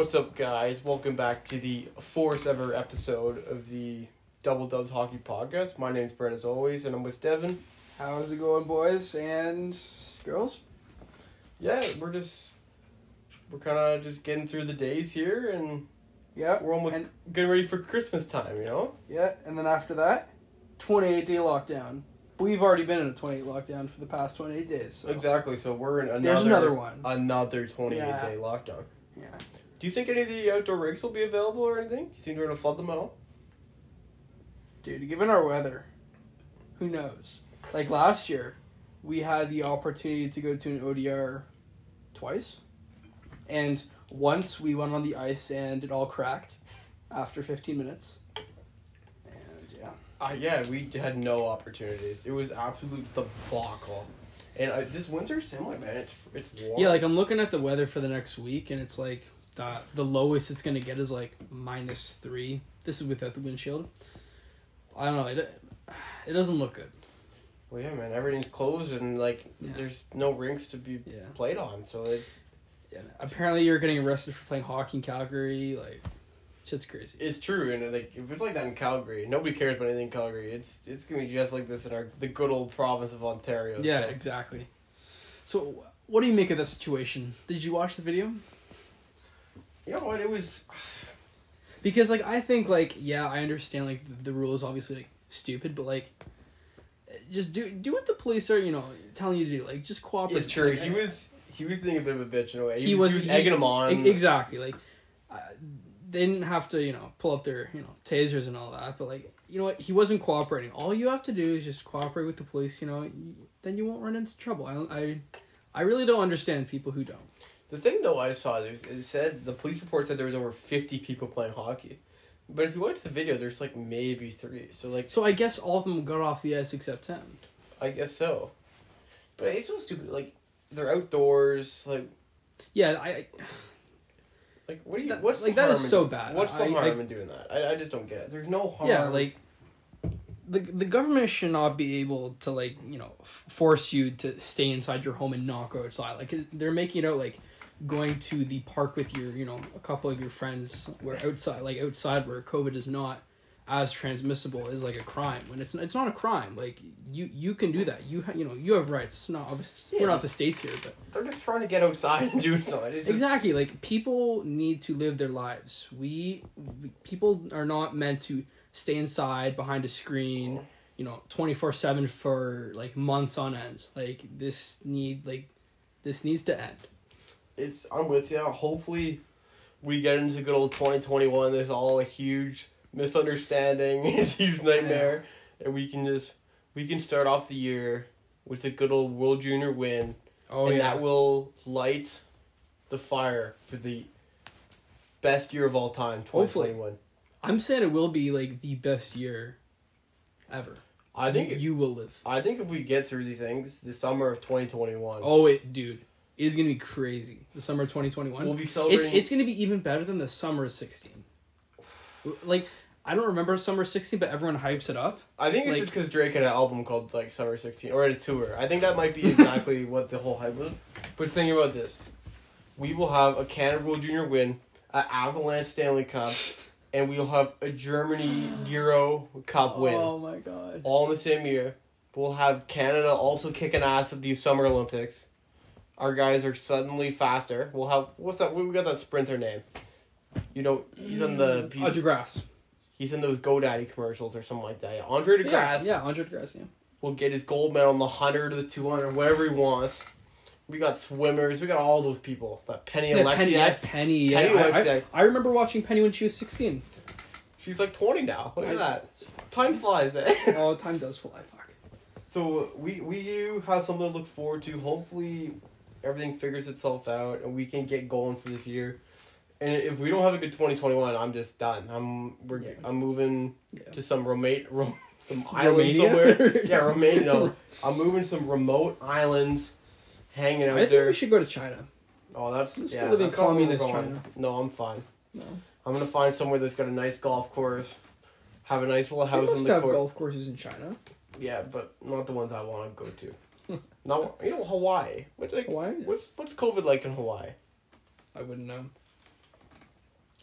What's up, guys? Welcome back to the fourth ever episode of the Double Dubs Hockey Podcast. My name's Brett, as always, and I'm with Devin. How's it going, boys and girls? Yeah, we're just we're kind of just getting through the days here, and Yeah, we're almost and- getting ready for Christmas time. You know? yeah, and then after that, 28 day lockdown. We've already been in a 28 lockdown for the past 28 days. So. Exactly. So we're in another There's another one. another 28 Yeah. day lockdown. Yeah. Do you think any of the outdoor rigs will be available or anything? You think they're gonna flood them out? Dude, given our weather, who knows? Like last year, we had the opportunity to go to an ODR twice. And once we went on the ice and it all cracked after 15 minutes. And yeah. Uh, yeah, we had no opportunities. It was absolute debacle. And uh, this winter's similar, man. It's it's warm. Yeah, like I'm looking at the weather for the next week, and it's like the the lowest it's gonna get is like minus three. This is without the windchill. I don't know. It it doesn't look good. Well, yeah, man. Everything's closed and like Yeah. there's no rinks to be Yeah. played on. So it's Yeah. Apparently, you're getting arrested for playing hockey in Calgary. Like, shit's crazy. it's true. And like if it's like that in Calgary, nobody cares about anything in Calgary. It's it's gonna be just like this in our the good old province of Ontario. Yeah, so. exactly. So, what do you make of that situation? Did you watch the video? You know what? It was. Because like I think like yeah I understand like the, the rule is obviously like stupid, but like just do do what the police are you know telling you to do. Like just cooperate. It's true. Like, He was he was being a bit of a bitch in a way. He, He was, was- he was egging him on. Exactly. Like, uh, they didn't have to, you know, pull up their, you know, tasers and all that. But like, you know what? He wasn't cooperating. All you have to do is just cooperate with the police. You know, then you won't run into trouble. I, I, I really don't understand people who don't. The thing though I saw there's it said the police report said there was over fifty people playing hockey, but if you watch the video, there's like maybe three. So like So I guess all of them got off the ice except ten. I guess so, but it's so stupid. Like they're outdoors. Like Yeah, I. Like what do you? That- what's like, that is in- so bad. What's the I- harm I- in doing that? I, I just don't get it. There's no harm. yeah, like. The, the government should not be able to like you know f- force you to stay inside your home and not go outside like they're making it out like going to the park with your you know a couple of your friends where outside like outside where covid is not as transmissible is like a crime. When it's it's not a crime. Like you you can do that. You ha- you know you have rights. Not obviously Yeah. we're not the states here but they're just trying to get outside and do something. Just- exactly. Like people need to live their lives. We, we people are not meant to stay inside behind a screen oh. you know 24/7 for like months on end. Like this need like this needs to end it's I'm with you. Hopefully, we get into good old twenty twenty one. There's all a huge misunderstanding. It's a huge nightmare, and we can just we can start off the year with a good old World Junior win, oh and yeah that will light the fire for the best year of all time. Twenty Hopefully. i'm saying it will be like the best year ever I think you will live I think if we get through these things, the summer of twenty twenty one, oh it dude it is gonna be crazy the summer of 2021 we'll be it's celebrating. it's gonna be even better than the summer of 16 like i don't remember summer 16 but everyone hypes it up I think it's like- just because Drake had an album called like Summer sixteen or had a tour. I think that might be exactly what the whole hype was. But think about this: we will have a Canada World Junior win, an Avalanche Stanley Cup, and we'll have a Germany Euro Cup win, Oh my god. all in the same year. We'll have Canada also kicking ass at these Summer Olympics. Our guys are suddenly faster. We'll have what's that? We got that sprinter name. You know, he's in the he's, Oh, DeGrasse. he's in those GoDaddy commercials or something like that. Yeah. Andre DeGrasse Yeah, yeah, Andre DeGrasse, yeah. We'll get his gold medal in the 100 or the 200, whatever he wants. We got swimmers. We got all those people. That Penny Yeah, Oleksiak. Penny, yeah, Penny, yeah. Penny I, I, I remember watching Penny when she was 16. She's like 20 now. Look at that. Time flies, eh? Oh, time does fly, fuck. so we we have something to look forward to. Hopefully, everything figures itself out and we can get going for this year. And if we don't have a good 2021, I'm just done. I'm we're Yeah. I'm moving Yeah. to some remote ro- some island somewhere. yeah, Romania. No, I'm moving to some remote islands, hanging out I think there. we should go to China. Oh, that's Let's yeah. live in that's not where we're communist. China. No, I'm fine. No. I'm gonna find somewhere that's got a nice golf course, have a nice little They house in the have golf courses in China. Yeah, but not the ones I want to go to. not you know Hawaii. What like Hawaii? what's what's COVID like in Hawaii? I wouldn't know.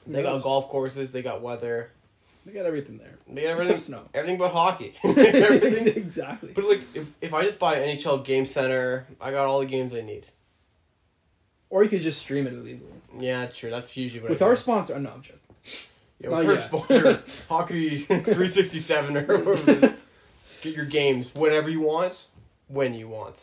Who They got golf courses. They got weather. They got everything there. They got everything. Except snow. Everything but hockey. everything. exactly. But like, if if I just buy NHL Game Center, I got all the games I need. Or you could just stream it illegally. Yeah, true. That's usually what With I our do. sponsor, oh, no, I'm joking. yeah, not with our yet. sponsor, Hockey three sixty seven or whatever. Get your games whenever you want, when you want.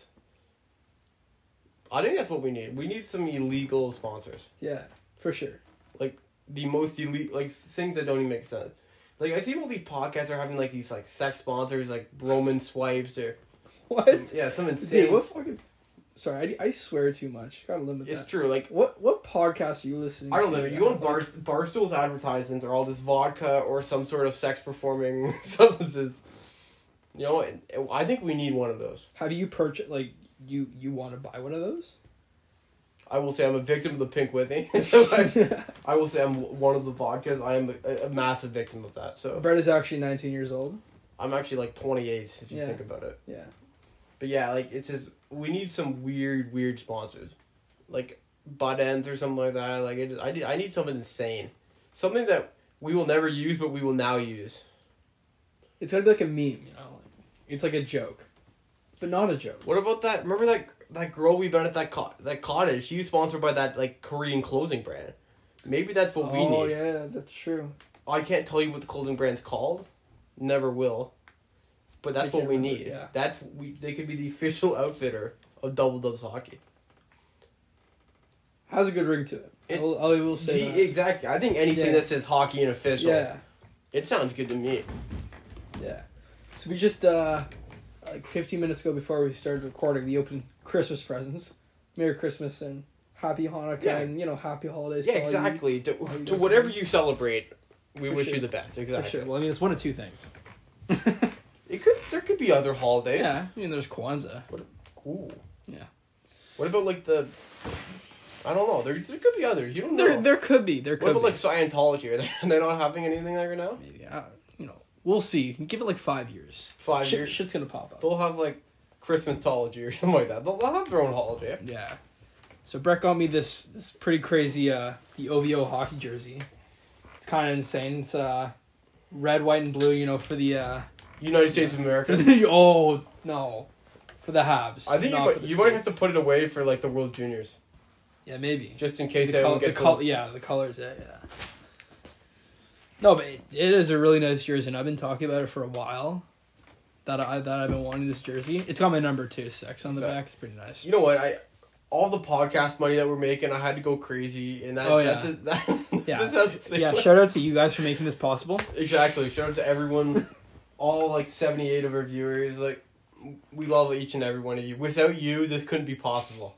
I think that's what we need. We need some illegal sponsors. Yeah, for sure. Like the most elite, like things that don't even make sense. Like I see all these podcasts are having like these like sex sponsors, like Roman swipes or What? some, yeah, some insane. Dude, what fucking. Sorry, I, I swear too much. Gotta limit it's that. true. Like What what podcast are you listening to? I don't know. You on bar Barstool's advertisements are all just vodka or some sort of sex performing substances. You know, I think we need one of those. Have you purchased, like, you you want to buy one of those? I will say I'm a victim of the Pink Whitney. I, will say I'm one of the vodkas. I am a, a massive victim of that. So Brett is actually 19 years old. I'm actually like 28 if you Yeah. think about it. Yeah. But yeah, like it's just we need some weird, weird sponsors, like butt ends or something like that. Like it, I need, I need something insane, something that we will never use, but we will now use. It's gonna be like a meme, you know? It's like a joke. But not a joke. What about that? Remember that that girl we met at that co- that cottage? She was sponsored by that like Korean clothing brand. Maybe that's what we oh, need. oh, yeah, that's true. I can't tell you what the clothing brand's called. Never will. But that's I what we remember, need. yeah. That's we. They could be the official outfitter of Double Dubs hockey. Has a good ring to it. It- I, will, I will say The- that. exactly. I think anything Yeah. that says hockey and official. Yeah, It sounds good to me. yeah. So we just, uh, like 15 minutes ago before we started recording, we opened Christmas presents. Merry Christmas and Happy Hanukkah Yeah. and, you know, Happy Holidays. Yeah, all you- exactly. To, to whatever you celebrate, we For wish sure. you the best. Exactly. sure. Well, I mean, it's one of two things. It could. There could be other holidays. Yeah, I mean, there's Kwanzaa. What? Cool. Yeah. What about like the? I don't know. There, there could be others. You don't know. There, there could be. There could what about be. like Scientology? Are they, are they not having anything there now? Maybe. I, we'll see. Give it like five years. Five Shit, years. Shit's gonna pop up. They'll have like Christmasology or something like that. They'll, they'll have their own holiday. Yeah. So Brett got me this this pretty crazy uh the OVO hockey jersey. It's kind of insane. It's uh red, white, and blue. You know for the uh United States of America. oh no for the Habs. I think you might, you might have to put it away for like the World Juniors, yeah maybe just in case the, col- everyone the col- yeah the colors yeah yeah. No, but it, it is a really nice jersey, and I've been talking about it for a while. That I that I've been wanting this jersey. It's got my number two six on the back. It's pretty nice. You know what? I all the podcast money that we're making, I had to go crazy, and that Oh, that's yeah. just, that, that's Yeah. just how the thing Yeah, shout out to you guys for making this possible. Exactly. Shout out to everyone, all like seventy eight of our viewers. Like, we love each and every one of you. Without you, this couldn't be possible.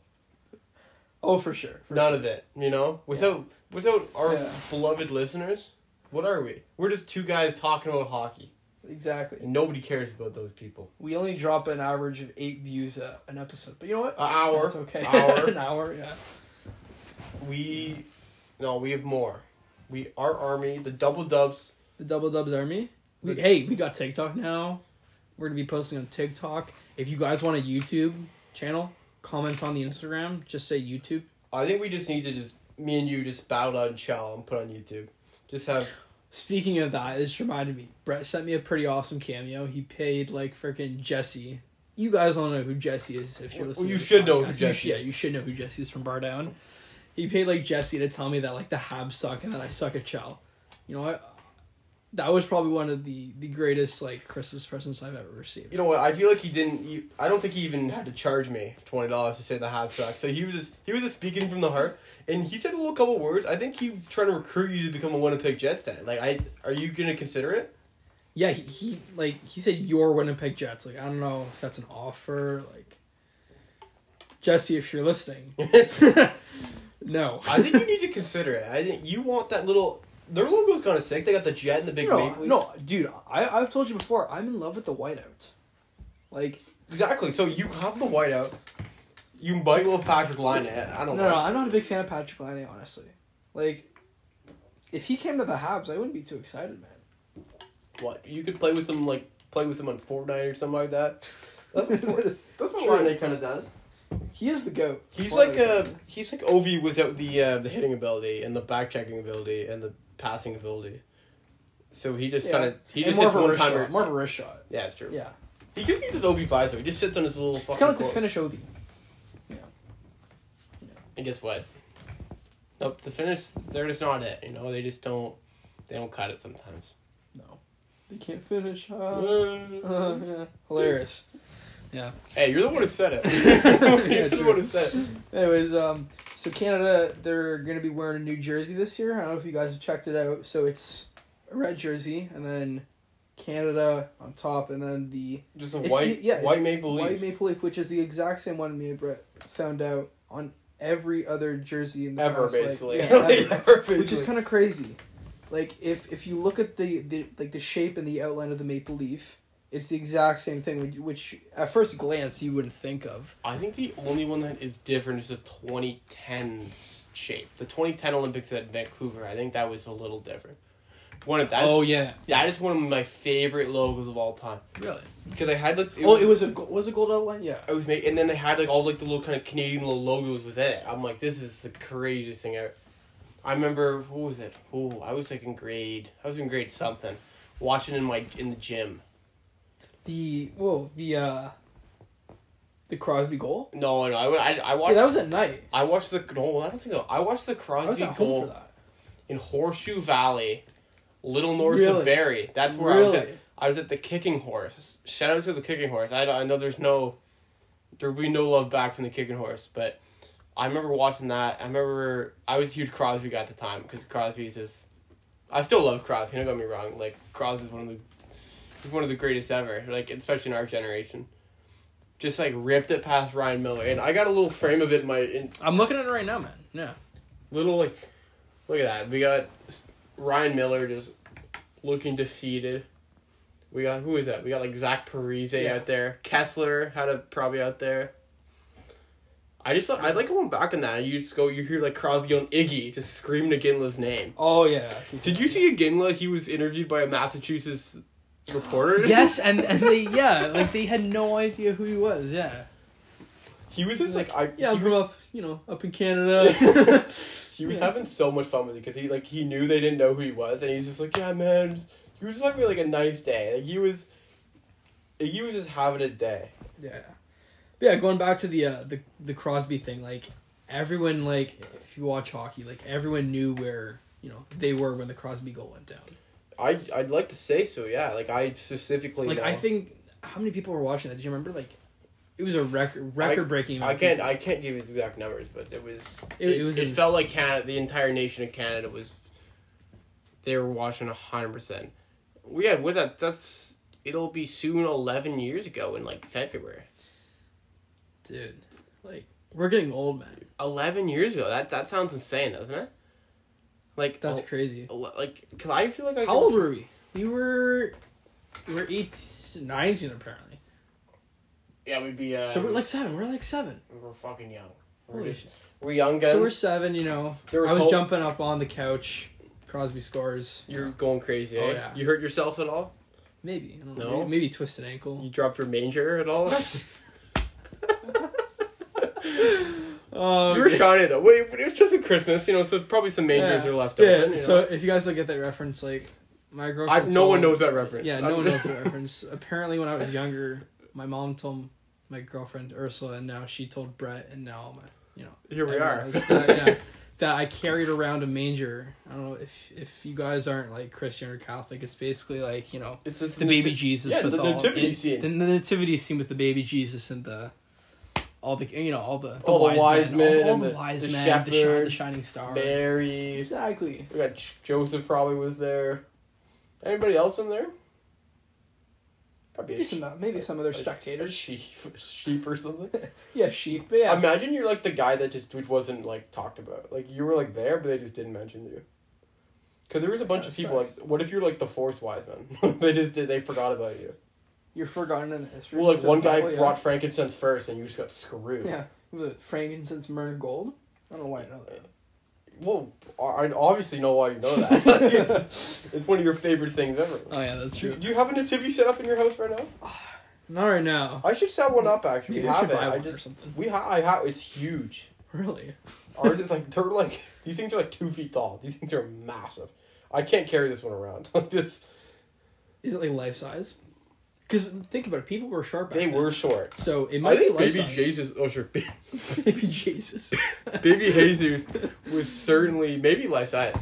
Oh, for sure. None of it. You know, without without our Yeah. beloved listeners, what are we? We're just two guys talking about hockey, Exactly. and nobody cares about those people. We only drop an average of eight views a, an episode, but you know what? An hour. That's okay. Hour. an hour, yeah. We, no, we have more. We our army, the double dubs. The Double Dubs Army. We, The- hey, we got TikTok now. We're gonna be posting on TikTok. If you guys want a YouTube channel, comment on the Instagram. Just say YouTube. I think we just need to just me and you just battle out and Chell and put on YouTube. Just have Speaking of that, this reminded me. Brett sent me a pretty awesome cameo. He paid like freaking Jesse. You guys don't know who Jesse is if you're Well, listening. you to this should know who Jesse Yeah, you should know who Jesse is from Bar Down. He paid like Jesse to tell me that like the Habs suck and that I suck at Chell. You know what? That was probably one of the the greatest like Christmas presents I've ever received. You know what? I feel like he didn't. He, I don't think he even had to charge me twenty dollars to say the half track. So he was just he was just speaking from the heart, and he said a little couple words. I think he was trying to recruit you to become a Winnipeg Jets fan. Like, I are you gonna consider it? Yeah, he, he like he said your Winnipeg Jets. Like I don't know if that's an offer. Like Jesse, if you're listening, no. I think you need to consider it. I think you want that little. Their logo's kind of sick. They got the jet and the big no, maple no, dude. I I've told you before. I'm in love with the whiteout. Like exactly. So you have the whiteout. You might love Patrick Laine. I don't know. no. I'm not a big fan of Patrick Laine, honestly. Like, if he came to the Habs, I wouldn't be too excited, man. What you could play with him like play with him on Fortnite or something like that. That's what, that's what Laine kind of does. He is the goat. He's Fortnite like goat. he's like Ovi without the uh, the hitting ability and the back checking ability and the passing ability. So he just Yeah. kind of he And just more hits of a one wrist timer. shot. More of a wrist shot. Yeah, it's true. Yeah. He gives me this OB five though. He just sits on his little It's fucking. kind of like the court. Finnish Ovi. And guess what? Nope. The Finnish, they're just not it. You know, they just don't. They don't cut it sometimes. No. They can't finish. Uh, Uh, yeah. Hilarious. Yeah. hey, you're the one who said it. You're the one who said it. Anyways, um, so Canada, they're gonna be wearing a new jersey this year. I don't know if you guys have checked it out. So it's a red jersey, and then Canada on top, and then the Just a white, the- yeah, white maple leaf. white maple leaf, which is the exact same one me and Brett found out on every other jersey in the ever past, like- yeah, ever. Ever, basically. which is kind of crazy. Like if if you look at the, the like the shape and the outline of the maple leaf, it's the exact same thing. Which, which at first glance you wouldn't think of. I think the only one that is different is the 2010 shape. The 2010 Olympics at Vancouver. I think that was a little different. One of that's, oh yeah. that is one of my favorite logos of all time Really? because they had like oh, it was a was a gold outline. Yeah. it was made, and then they had like all like the little kind of Canadian little logos within it. I'm like, this is the craziest thing ever. I remember what was it? Oh, I was like in grade. I was in grade something, watching in my in the gym. The whoa the uh. The Crosby goal. No, no, I I, I Yeah, watched. that was at night. I watched the no. I don't think so. I watched the Crosby goal for that. in Horseshoe Valley, little north Really? of Barrie. That's where I was at. I was at the Kicking Horse. Shout out to the Kicking Horse. I, I know there's no, there will be no love back from the Kicking Horse, but I remember watching that. I remember I was a huge Crosby guy at the time because Crosby's is, I still love Crosby. Don't get me wrong. Like Crosby's one of the, one of the greatest ever. Like especially in our generation. Just like ripped it past Ryan Miller, and I got a little frame of it in my in I'm looking at it right now, man. Yeah. little like, look at that. We got Ryan Miller just looking defeated. We got who is that? We got like Zach Parise Yeah. out there. Kesler had a probably out there. I just thought I like going back on that. You just go, you hear like Crosby on Iggy just screaming Iginla's name. Oh yeah. Did you see Iginla? He was interviewed by a Massachusetts reporter. yes, and and they yeah, like they had no idea who he was. Yeah. he was just like I. Yeah, he I'm was, up, you know, up in Canada. He was Yeah. having so much fun with it because he like he knew they didn't know who he was, and he's just like, yeah, man. He was just having like a nice day. Like he was, he was just having a day. yeah. But yeah, going back to the uh, the the Crosby thing, like everyone like if you watch hockey, like everyone knew where you know they were when the Crosby goal went down. I I'd like to say so. Yeah, like I specifically. Like know. I think how many people were watching that? Do you remember? Like it was a record record breaking. I can't I can't give you the exact numbers, but it was It- it, it was it felt like Canada, the entire nation of Canada was. They were watching hundred percent. Yeah, with that, that's it'll be soon eleven years ago in like February. dude. Like we're getting old, man. Eleven years ago. That that sounds insane, doesn't it? Like That's oh, crazy. like cause I feel like I How old were we? We were we were 18, 19 apparently. Yeah, we'd be. Uh, so we're like seven. We're like seven. we're fucking young. We're, Holy just, we're young guys. So we're seven. You know, There was I was hope- jumping up on the couch. Crosby scores. You're going crazy. Oh, eh? yeah. You hurt yourself at all? Maybe. I don't know. No? Maybe, maybe twisted ankle. You dropped your manger at all? Oh, you were shining though. Wait, but it was just a Christmas, you know, so probably some mangers Yeah. are left over. Yeah. you know? So if you guys don't get that reference, like my I, girlfriend. no one knows that reference. Yeah, no one knows the reference. Apparently, when I was younger, my mom told my girlfriend Ursula, and now she told Brett, and now my, you know, Here we are. That, yeah, that I carried around a manger. I don't know if if you guys aren't like Christian or Catholic. It's basically like you know It's just the baby Jesus yeah, with the nativity it- scene. The, the nativity scene with the baby Jesus and the. All the you know all the, the All the wise men, men all, all the, the- wise the men the, shi- the shining star Mary. Exactly. We got Joseph probably was there. Anybody else in there? Probably a Maybe some, uh, maybe some other a- a spectators. sheep, sheep or something. Yeah, sheep. But yeah, Imagine you're like the guy that just which wasn't like talked about. Like you were like there, but they just didn't mention you. Cause there was a bunch That of people sucks. like, what if you're like the Force wise man? they just did. They forgot about you. You're forgotten in history. Well, like one guy Bible? Yeah. brought frankincense first, and you just got screwed. Yeah, was it frankincense, myrrh, and gold? I don't know why I know that. Well, I obviously know why you know that. it's, it's one of your favorite things ever. oh yeah that's true do you have a nativity set up in your house right now? not right now I should set one up. Actually, we have it. I just something we ha- I have. It's huge. really Ours is like they're like these things are like two feet tall. These things are massive. I can't carry this one around like this. Is it like life size? Because think about it, people were short. Back They then. were short. So it I might think be life Baby size. Jesus. Oh sure, Ba- Baby Jesus. Baby Jesus was certainly maybe life size.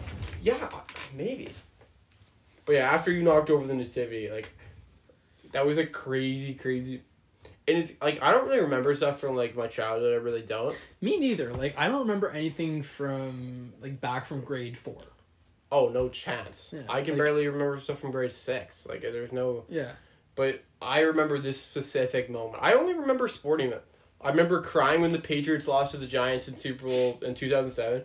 Yeah, maybe. But yeah, after you knocked over the nativity, like that was a crazy, crazy. And it's like I don't really remember stuff from like my childhood. I really don't. Me neither. Like I don't remember anything from like back from grade four. Oh, no chance. Yeah, I can like- barely remember stuff from grade six. Like there's no. Yeah. But I remember this specific moment. I only remember sporting it. I remember crying when the Patriots lost to the Giants in Super Bowl in 2007.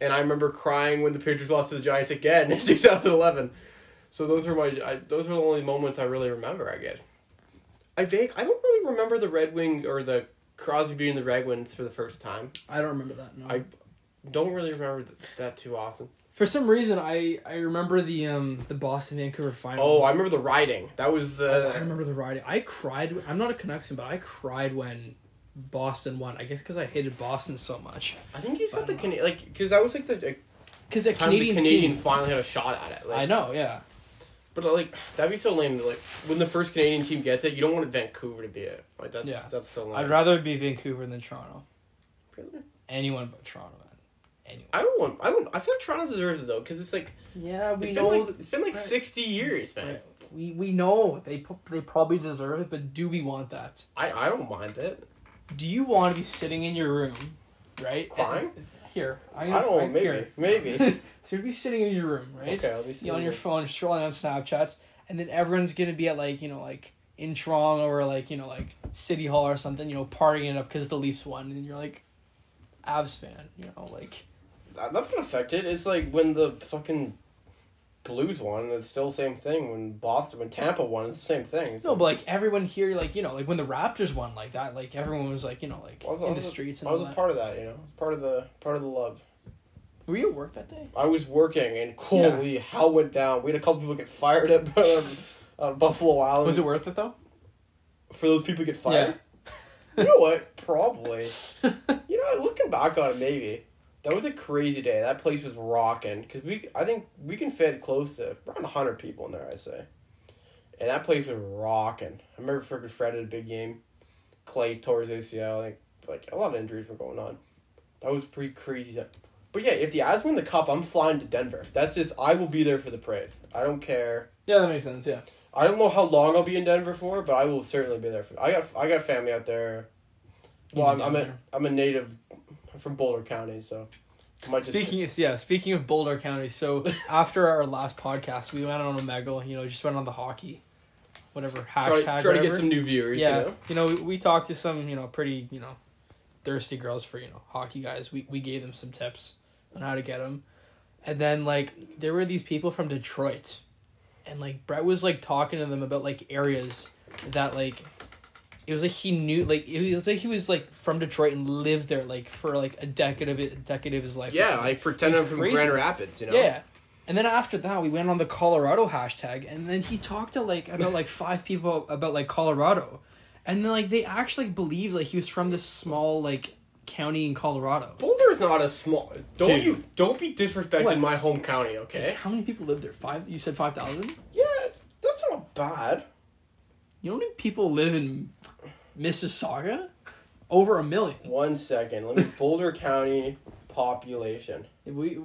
And I remember crying when the Patriots lost to the Giants again in 2011. So those are my I, those are the only moments I really remember, I guess. I vague I don't really remember the Red Wings or the Crosby beating the Red Wings for the first time. I don't remember that. No. I don't really remember th- that too often. For some reason, I I remember the um the Boston Vancouver final. Oh, I remember the riding. That was the I remember the riding. I cried. I'm not a Canucks fan, but I cried when Boston won. I guess because I hated Boston so much. I think he's got the Canadian like because that was like the like, Because the Canadian, the Canadian team. finally had a shot at it. Like, I know. Yeah. But like that'd be so lame. Like when the first Canadian team gets it, you don't want Vancouver to be it. Like that's Yeah. that's so lame. I'd rather be Vancouver than Toronto. Really? Anyone but Toronto, man. Anyone. I don't want. I want. I feel like Toronto deserves it though because it's like Yeah, we it's know. been like it's been like Right. sixty years, man. Right. We we know they they probably deserve it, but do we want that? I I don't mind it. Do you want to be sitting in your room, right? Crying? Here, I don't know. Maybe maybe. so you'd be sitting in your room, right? Okay, let me see. you on your phone scrolling on Snapchats, and then everyone's gonna be at like you know like in Toronto or like you know like City Hall or something, you know, partying it up because the Leafs won, and you're like, Avs fan, you know, like That- That's gonna affect it. It's like when the fucking Blues won. It's still the same thing. When Boston, when Tampa won, it's the same thing. no, but like everyone here, like you know, like when the Raptors won like that, like everyone was like you know like was, in the was streets and I was a that. part of that. You know, it's part of the part of the love. Were you at work that day? I was working and holy hell went down. We had a couple people get fired at um, uh, Buffalo Wild. Was it worth it though? for those people to get fired? you know what? Probably. you know, looking back on it, maybe that was a crazy day. That place was rocking because we. I think we can fit close to around hundred people in there. I say, and that place was rocking. I remember freaking Fred had a big game. Klay tore his ACL. Like, like a lot of injuries were going on. That was pretty crazy. But yeah, if the Avs win the cup, I'm flying to Denver. That's just I will be there for the parade. I don't care. Yeah, that makes sense. Yeah. I don't know how long I'll be in Denver for, but I will certainly be there for. I got I got family out there. Well, I'm, I'm a. I'm a native from Boulder County, so I might just Speaking of, yeah, speaking of Boulder County, so after our last podcast, we went on Omegle, you know, just went on the hockey, whatever hashtag. try, try to get some new viewers. yeah, you know? you know, we, we talked to some, you know, pretty, you know, thirsty girls for you know hockey guys. We we gave them some tips on how to get them, and then like there were these people from Detroit, and like Brett was like talking to them about like areas that like. It was like he knew, like it was like he was like from Detroit and lived there like for like a decade of it, a decade of his life. Yeah, something. I pretend I'm from crazy. Grand Rapids. You know. Yeah. And then after that, we went on the Colorado hashtag, and then he talked to like about like five people about like Colorado, and then like they actually believed like he was from this small like county in Colorado. Boulder is not a small. Don't Dude. you don't be disrespecting What? my home county, okay? How many people live there? Five? You said five thousand? Yeah, that's not bad. You know how many people live in Mississauga? Over a million. One second, let me Boulder County population. We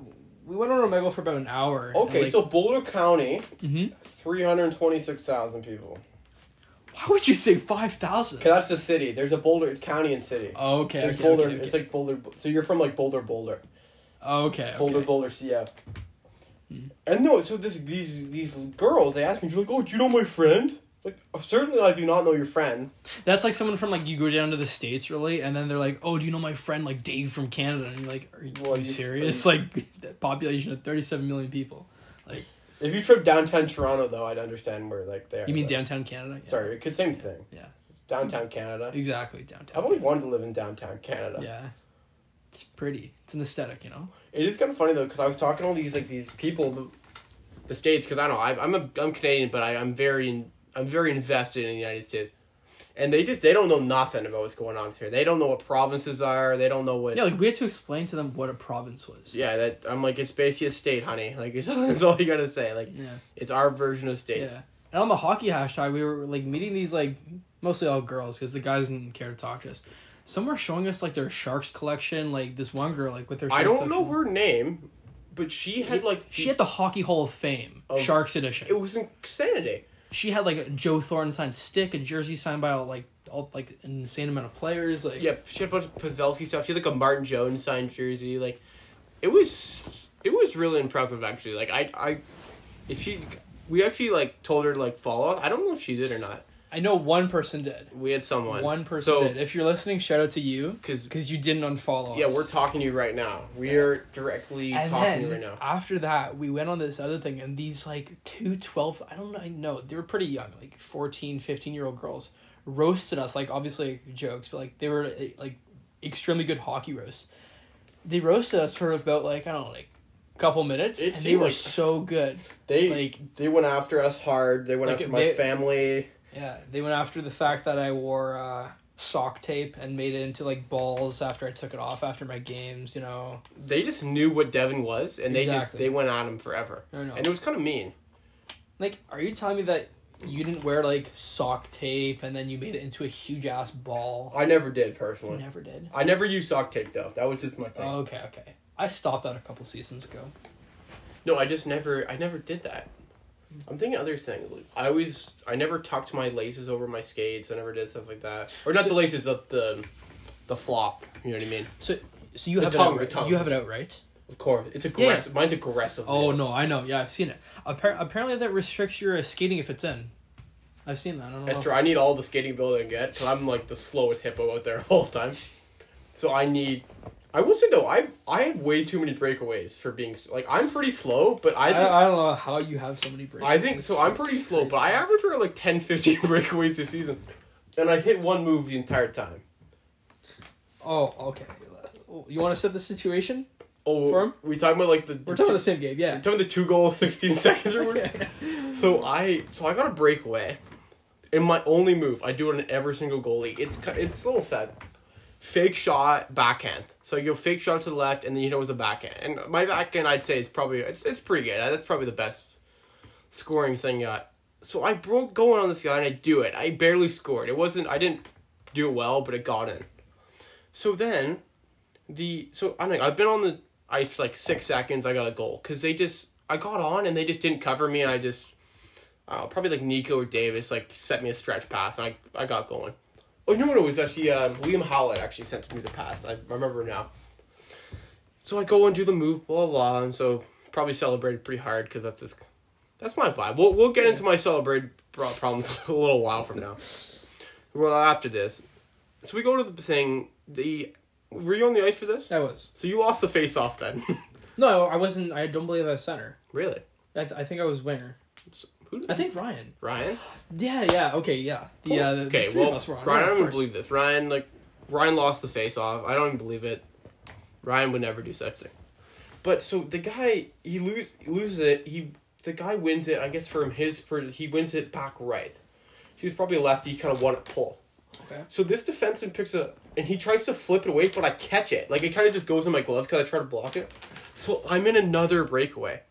we went on Omegle for about an hour. Okay, so Boulder County, hmm three hundred twenty-six thousand people. why would you say five thousand? Cause that's the city. There's a Boulder. It's county and city. Oh, okay, There's okay, Boulder. okay, okay. It's like Boulder. So you're from like Boulder, Boulder, okay, Boulder, okay. Boulder, CF. Hmm. And no, so this these these girls they asked me, "You're like, oh, do you know my friend?" Like, "Oh, certainly I do not know your friend. That's like someone from like you go down to the states really, and then they're like, "Oh, do you know my friend like Dave from Canada?" And you're like, "Are you, Well, are you serious?" Like that population of thirty seven million people. Like if you trip downtown Toronto, though, I'd understand where like they are. You mean downtown Canada? Yeah. Sorry, it's same thing. Yeah. Downtown Canada. Exactly downtown. I've always wanted to live in downtown Canada. Yeah, it's pretty. It's an aesthetic, you know. It is kind of funny though, because I was talking to all these like these people, the, the states, because I don't know, I, I'm a I'm Canadian, but I, I'm very in, I'm very invested in the United States, and they just they don't know nothing about what's going on here. They don't know what provinces are. They don't know what. Yeah, like we had to explain to them what a province was. Yeah, that I'm like it's basically a state, honey. Like it's, that's all you gotta say. Like Yeah. it's our version of states. Yeah. And on the hockey hashtag, we were like meeting these like mostly all girls because the guys didn't care to talk to us. Some were showing us like their sharks collection. Like this one girl, like with her. Sharks. I don't know her name, but she had like She had the Hockey Hall of Fame Of- Sharks edition. it was insanity. She had like a Joe Thornton signed stick, a jersey signed by like all like an insane amount of players. Like Yeah, she had a bunch of Pavelski stuff. She had like a Martin Jones signed jersey. Like, it was it was really impressive actually. Like I I, if she, we actually like told her to like follow. I don't know if she did or not. I know one person did. We had someone. One person So did. If you're listening, shout out to you because because you didn't unfollow yeah, us. we're talking to you right now. We are directly and talking then to you right now. after that, we went on this other thing, and these like two 12, I don't know, I know they were pretty young, like 14, 15 year old girls, roasted us, like obviously jokes, but like they were eh, like extremely good hockey roasts. They roasted us for about like, I don't know, like a couple minutes, It and they were like- so good. They Like, they went after us hard. They went Like, after my they- family. Yeah, they went after the fact that I wore uh, sock tape and made it into like balls after I took it off after my games, you know. They just knew what Devin was, and they just they went at him forever. I don't know. And it was kind of mean. Like, are you telling me that you didn't wear like sock tape and then you made it into a huge ass ball? I never did You personally. never did. I never used sock tape though. That was just my thing. Oh, okay, okay. I stopped that a couple seasons ago. No, I just never. I never did that. I'm thinking other things. Like, I always. I never tucked my laces over my skates. I never did stuff like that. Or not the laces. The the, the flop. You know what I mean? So so you The have tongue, it outright. You have it outright. Of course, it's aggressive. Mine's aggressive. Oh no, I know. Yeah, I've seen it. Appar- apparently, that restricts your uh, skating if it's in. I've seen that. I don't know. That's true. I need all the skating ability I can get because I'm like the slowest hippo out there all the time. So I need. I will say though, I I have way too many breakaways for being like I'm pretty slow, but I I, think, I don't know how you have so many breakaways. I think so. I'm pretty slow, but I average around like 10, 15 breakaways this season, and I hit one move the entire time. Oh, okay. You want to set the situation? Oh, For him? we talking about like the, the We're talking two, the same game, yeah. we're talking the two goals, sixteen seconds or whatever. So I so I got a breakaway, and my only move I do it in every single goalie. It's it's a little sad. Fake shot, backhand. So you go fake shot to the left, and then you know it's a backhand. And my backhand, I'd say it's probably it's, it's pretty good. That's probably the best scoring thing yet. So I broke going on this guy, and I do it. I barely scored. It wasn't. I didn't do it well, but it got in. So then, the so I know, I've been on the ice like six seconds. I got a goal because they just I got on and they just didn't cover me, and I just uh, probably like Nico or Davis like set me a stretch pass, and I I got going. Oh no, no, it was actually um, Liam Howlett actually sent me the pass. I remember now. So I go and do the move, blah blah, blah and so probably celebrated pretty hard because that's just that's my vibe. We'll we'll get into my celebrate problems a little while from now. Well, after this, so we go to the thing. The were you on the ice for this? I was. So you lost the face off then. No, I wasn't. I don't believe I was center. really? I, th- I think I was winger. Who did I think Ryan. Ryan. Yeah, yeah, okay, yeah. The, uh, the, okay, well, of us were on. Ryan, Yeah, I don't even believe this. Ryan, like, Ryan lost the face off. I don't even believe it. Ryan would never do such thing. But so the guy he lose he loses it. He the guy wins it. I guess from his per he wins it back right. So he was probably a lefty. He kind of won it pull. Okay. So this defenseman picks a and he tries to flip it away, but I catch it. Like it kind of just goes in my glove because I try to block it. So I'm in another breakaway.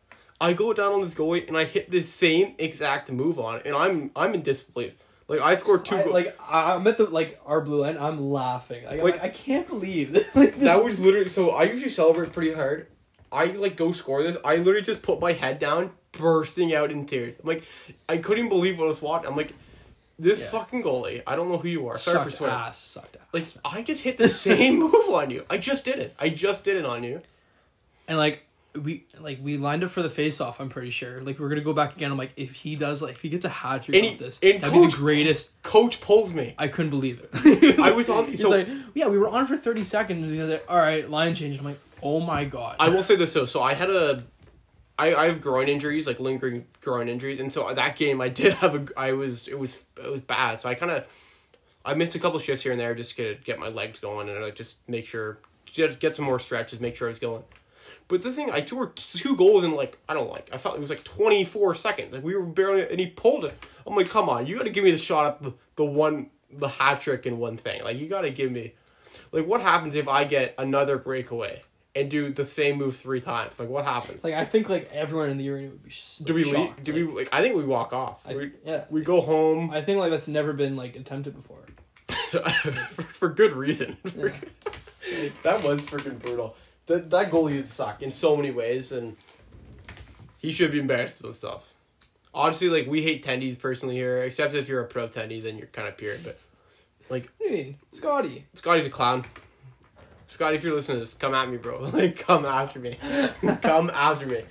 I go down on this goalie and I hit the same exact move on it, and I'm I'm in disbelief. Like I scored two. I, goals. like I- I'm at the like our blue line. I'm laughing. Like, Like- like I can't believe this. like, this that was literally so. I usually celebrate pretty hard. I like go score this. I literally just put my head down, bursting out in tears. I'm like, I couldn't believe what I was watching. I'm like, this Yeah. fucking goalie. I don't know who you are. Sorry for swearing. ass. Sucked ass. Like I just hit the same move on you. I just did it. I just did it on you. And like we like we lined up for the face off. I'm pretty sure. Like we're gonna go back again. I'm like, if he does like if he gets a hat trick off this, and that'd be the greatest. Coach pulls me. I couldn't believe it. I was on- He's so- like, yeah, we were on for 30 seconds. He's like, all right, line change. I'm like, oh my god. I will say this though. So I had a, I, I have groin injuries, like lingering groin injuries, and so that game I did have a. I was it was it was bad. So I kind of, I missed a couple shifts here and there just to get my legs going and like just make sure just get some more stretches, make sure I was going. But the thing, I scored two goals in like I don't like. I felt it was like twenty four seconds. Like we were barely, and he pulled it. I'm like, come on, you got to give me the shot at the, the one the hat trick in one thing. Like you got to give me, like what happens if I get another breakaway and do the same move three times? Like what happens? Like I think like everyone in the arena would be. Sh- do we leave? Do we like? I think we walk off. I, we yeah. we go home I think like that's never been like attempted before. for, for good reason. Yeah. that was freaking brutal. That that goalie would suck in so many ways, and he should be embarrassed of himself. Honestly, like we hate tendies personally here, except if you're a pro tendy, then you're kind of pure. But like, What do you mean, Scotty? Scotty's a clown. Scotty, if you're listening to this, come at me, bro. Like, come after me. come after me.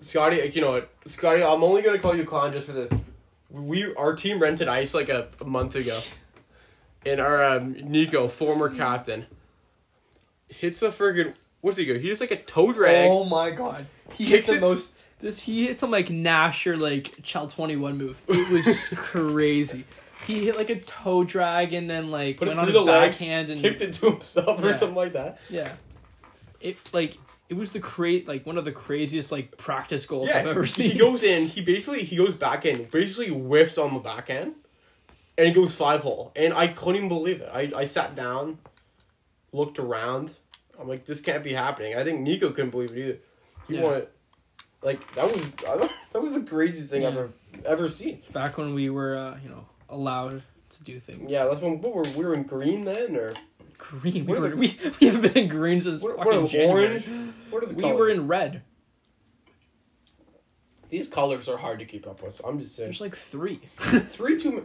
Scotty, like, you know what? Scotty, I'm only gonna call you a clown just for this. We our team rented ice like a, a month ago, and our um, Nico, former captain, hits the friggin' what's he go? He just like a toe drag. Oh my god, he hits hit the it- most. This he hit some like Nasher like Chell twenty one move. It was crazy. He hit like a toe drag and then like Put it went on his the legs, backhand and kicked it to himself or something like that. yeah. It like it was the cra- like one of the craziest like practice goals I've ever seen. he goes in. He basically he goes back in, basically whiffs on the backhand, and it goes five hole. And I couldn't even believe it. I I sat down, looked around. I'm like, this can't be happening. I think Nico couldn't believe it either. He Yeah. wanted, like that was that was the craziest thing I've ever ever seen. Back when we were uh, you know allowed to do things. Yeah, that's when what were we were in green then or Green. We, were, the- we, we haven't been in green since what, fucking what are the January. orange? What are the We colors? were in red. These colors are hard to keep up with. So I'm just saying. There's like three. Three two. mi-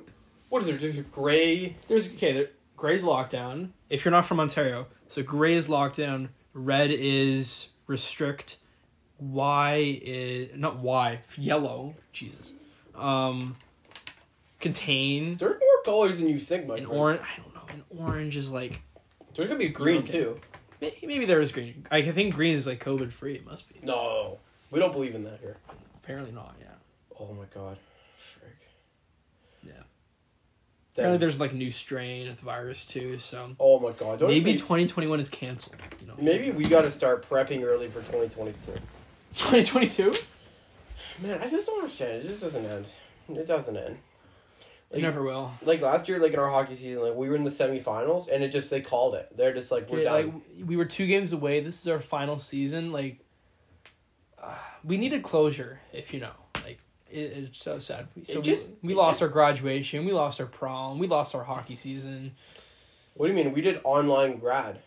What is there? There's gray. There's okay. There, gray's lockdown. If you're not from Ontario, so gray is lockdown. Red is restrict. Y is not Y. Yellow. Jesus. Um. Contain. There's more colors than you think, my And friend. orange. I don't know. an orange is like There's gonna be green Okay. too. may- maybe there is green. I think green is like COVID free. It must be. No, we don't believe in that here. Apparently not. Yeah. Oh my god, frick. Yeah. Apparently there's like a new strain of the virus too. So oh my god, don't maybe maybe 2021 is canceled. You know. maybe we got to start prepping early for 2023. 2022. Man, I just don't understand. It just doesn't end. It doesn't end. It Like, never will. like last year, like in our hockey season, like we were in the semifinals, and it just they called it. They're just like we're done. like we were two games away. This is our final season. Like, uh, we needed closure. If you know, it, it's so sad. So just- we, we lost just- our graduation. We lost our prom. We lost our hockey season. what do you mean? We did online grad.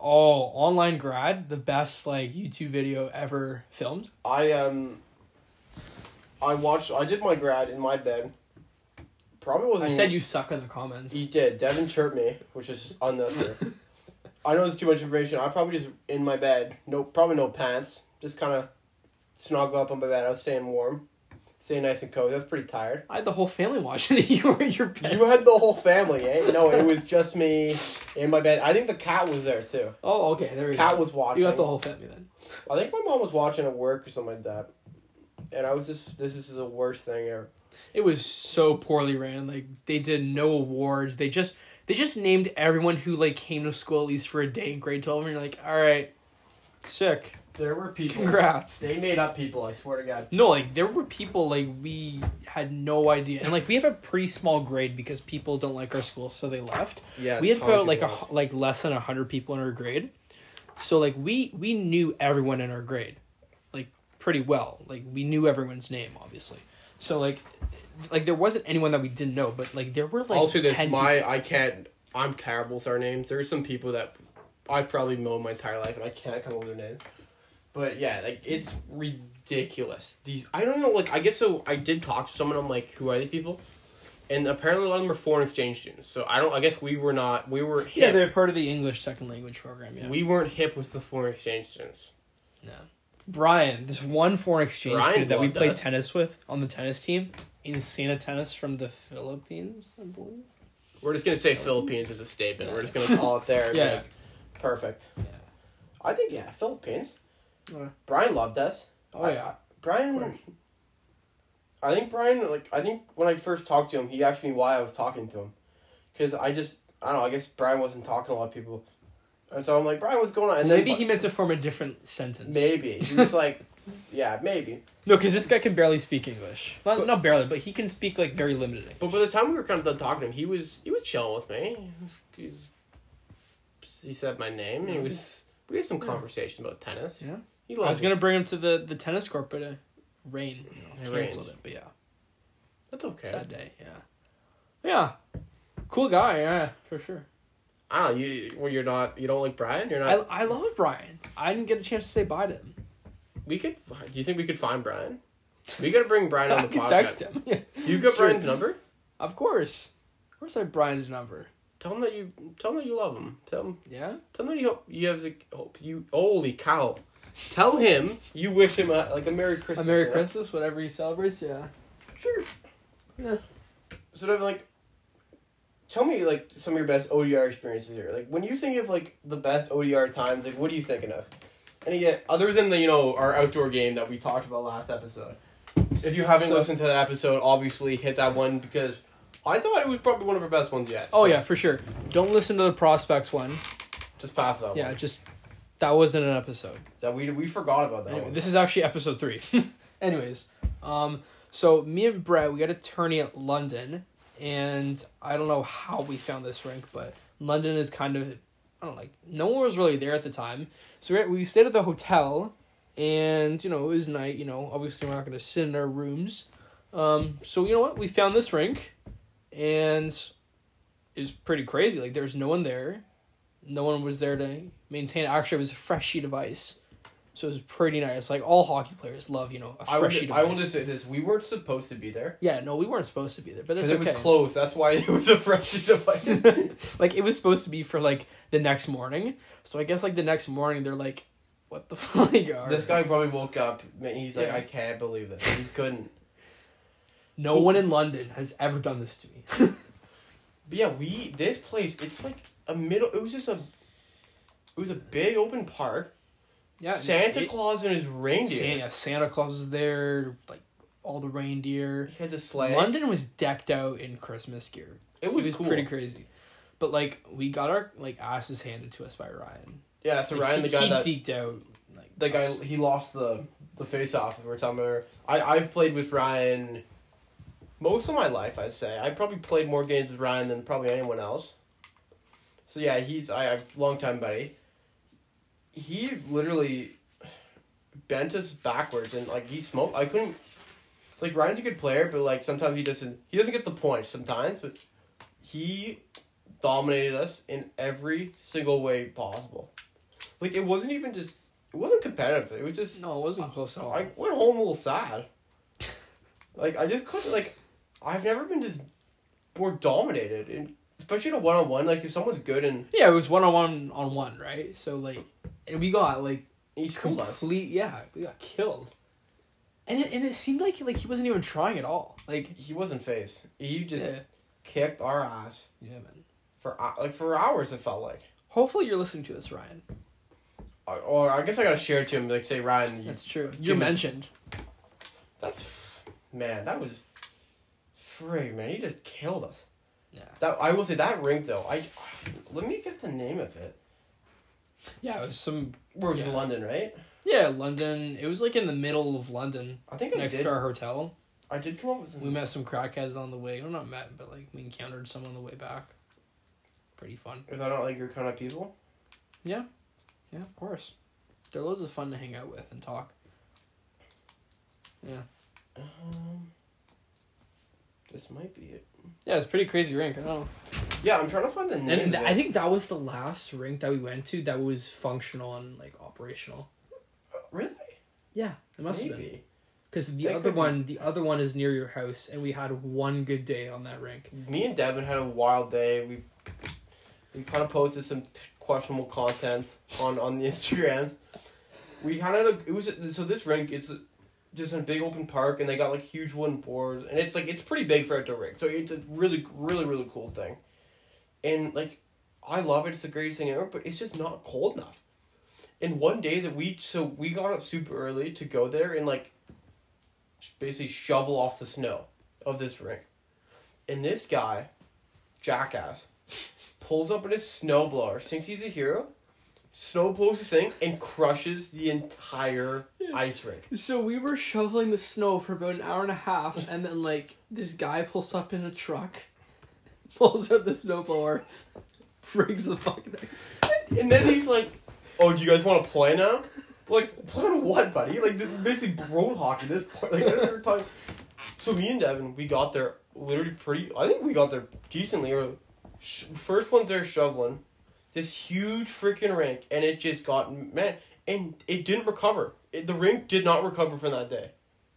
Oh, online grad, the best like YouTube video ever filmed. I um. I watched. I did my grad in my bed. Probably wasn't. I said you suck in the comments. You did. Devin chirped me, which is just unnecessary. I know there's too much information. I probably just in my bed. No, probably no pants. Just kind of snuggle up on my bed. I was staying warm, staying nice and cozy. I was pretty tired. I had the whole family watching it. You were in your bed. You had the whole family, eh? No, it was just me in my bed. I think the cat was there too. Oh, okay. There we Cat go. was watching. You got the whole family then. I think my mom was watching at work or something like that. And I was just, this is the worst thing ever. It was so poorly ran. Like they did no awards. They just they just named everyone who like came to school at least for a day in grade twelve, and you're like, all right, sick, There were people. congrats. They made up people. I swear to God. No, like there were people like we had no idea, and like we have a pretty small grade because people don't like our school, so they left. Yeah. we had about like a like less than hundred people in our grade, so like we we knew everyone in our grade, like pretty well. Like we knew everyone's name, obviously. So like, like there wasn't anyone that we didn't know, but like there were like say this: 10 my I can't. I'm terrible with our names. There's some people that I probably known my entire life, and I can't come up with their names. But yeah, like it's ridiculous. These I don't know. Like I guess so. I did talk to someone. I'm like, who are these people? And apparently a lot of them are foreign exchange students. So I don't. I guess we were not. We were hip. Yeah, they're part of the English second language program. Yeah. We weren't hip with the foreign exchange students. No. Brian, this one foreign exchange Brian student that we played us. tennis with on the tennis team, Insana Tennis from the Philippines, I believe. We're just gonna say Philippines as a statement. We're just gonna call it there. Yeah. Like, perfect. Yeah. I think yeah, Philippines. Okay. Brian loved us. Oh I- yeah. I- Brian. I think Brian, like, I think when I first talked to him, he asked me why I was talking to him, because I just, I don't know. I guess Brian wasn't talking to a lot of people, and so I'm like, Brian, what's going on? And Maybe then he meant to form a different sentence. maybe he was like, Yeah, maybe. No, because this guy can barely speak English. Not, not barely, but he can speak like very limited English. But by the time we were kind of done talking to him, he was he was chilling with me. He, was, he's, he said my name. And he was we had some Yeah. conversation about tennis. Yeah. He I was loves gonna it. bring him to the, the tennis court, but uh, rain you know, It canceled rained. it. But yeah, That's okay. sad day. Yeah, yeah, cool guy. Yeah, for sure. I don't know. You well, you're not. You don't like Brian. You're not. I I love Brian. I didn't get a chance to say bye to him. we could. Do you think we could find Brian? We gotta bring Brian on I the could podcast. text him. Yeah. You got Sure. Brian's number. Of course, of course. I have Brian's number. Tell him that you. Tell him that you love him. Tell him. Yeah. Tell him that you hope you have the hope you. Holy cow! Tell him you wish him a, like a Merry Christmas. A Merry yeah? Christmas, whatever he celebrates. Yeah. Sure. Yeah. Sort of like. Tell me like some of your best ODR experiences here. Like when you think of like the best ODR times, like what are you thinking of? And yet, other than the you know our outdoor game that we talked about last episode, if you haven't So- listened to that episode, obviously hit that one because I thought it was probably one of our best ones yet. Oh So, yeah, for sure. Don't listen to the prospects one. just pass that Yeah, one. just that wasn't an episode. Yeah, we we forgot about that Anyway, one. this is actually episode three. Anyways, um, so me and Brett, we got a tourney at London, and I don't know how we found this rink, but London is kind of, I don't know, like no one was really there at the time, so we we stayed at the hotel, and you know it was night. You know, obviously we're not gonna sit in our rooms, um, so you know what? We found this rink, and it was pretty crazy. Like there's no one there, no one was there to maintain. Actually, it was a fresh sheet of ice. So it was pretty nice. Like all hockey players love, you know, a I fresh would, sheet of I ice. will just say this: we weren't supposed to be there Yeah, no, we weren't supposed to be there, but it's because it was closed. That's why it was a fresh device. like it was supposed to be for like the next morning. So I guess like the next morning they're like, "What the fuck?" are this guy probably woke up. and he's like, Yeah. I can't believe this. He couldn't. No one in London has ever done this to me. But yeah, we this place. It's like a middle. It was just a. It was a big open park. yeah, Santa it- Claus and his reindeer. Santa, yeah, Santa Claus was there. Like all the reindeer. He had the sleigh. London was decked out in Christmas gear. It was, cool. pretty crazy. But like we got our like asses handed to us by Ryan. Yeah, so Like, Ryan, he, the guy he that deked out. Like the guy us. he lost the the face off. We're talking about. I I've played with Ryan. Most of my life, I'd say I probably played more games with Ryan than probably anyone else. So yeah, he's I I long time buddy. He literally bent us backwards and like he smoked. I couldn't. Like Ryan's a good player, but like sometimes he doesn't. He doesn't get the points sometimes, but he dominated us in every single way possible. Like it wasn't even just. It wasn't competitive. It was just. No, it wasn't close at all. I went home a little sad. Like I just couldn't like. I've never been just more dominated, and especially in a one on one. Like if someone's good and Yeah, it was one on one on one, right? So like, and we got like he's cool us. complete. Yeah, we got killed. And it, and it seemed like like he wasn't even trying at all. Like He wasn't phased. He just yeah, kicked our ass yeah, man. for hou- like for hours. It felt like. Hopefully you're listening to this, Ryan. Or- Or I guess I gotta share it to him. Like say Ryan, you, That's true. Us- mentioned. that's man. That was. Frig man, he just killed us. Yeah. That I will say that rink though. I let me get the name of it. Yeah, it was some. Where was it? Yeah. London, right? Yeah, London. It was like in the middle of London, I think I next did. to our hotel. I did come up with. Some, We met some crackheads on the way. Well, not met, but like we encountered some on the way back. Pretty fun. Is that not like your kind of people? Yeah, yeah, of course. They're loads of fun to hang out with and talk. Yeah. Um, this might be it. Yeah, it's a pretty crazy rink. I don't know. Yeah, I'm trying to find the name. And of I think that was the last rink that we went to that was functional and like operational. Uh, really Yeah, it must have been. Because the That other could be. one, the other one is near your house, and we had one good day on that rink. Me and Devin had a wild day. We we kind of posted some t- questionable content on on the Instagrams. We kind of it was so this rink is just in a big open park, and they got like huge wooden boards, and it's like it's pretty big for outdoor rink. So it's a really really really cool thing, and like I love it. It's the greatest thing ever, but it's just not cold enough. And one day that we so we got up super early to go there and like basically shovel off the snow of this rink. And this guy, jackass, pulls up in his snowblower, thinks he's a hero, snow blows the thing and crushes the entire ice rink. So we were shoveling the snow for about an hour and a half, and then like this guy pulls up in a truck, pulls out the snowblower, breaks the fucking ice. And then he's like, "Oh, do you guys want to play now?" Like, play what, buddy? Like, basically road hockey at this point. Like, I don't know what we're talking. So me and Devin, we got there literally pretty. I think we got there decently. Sh- first ones there shoveling, this huge freaking rink, and it just got man, and it didn't recover. It, the rink did not recover from that day.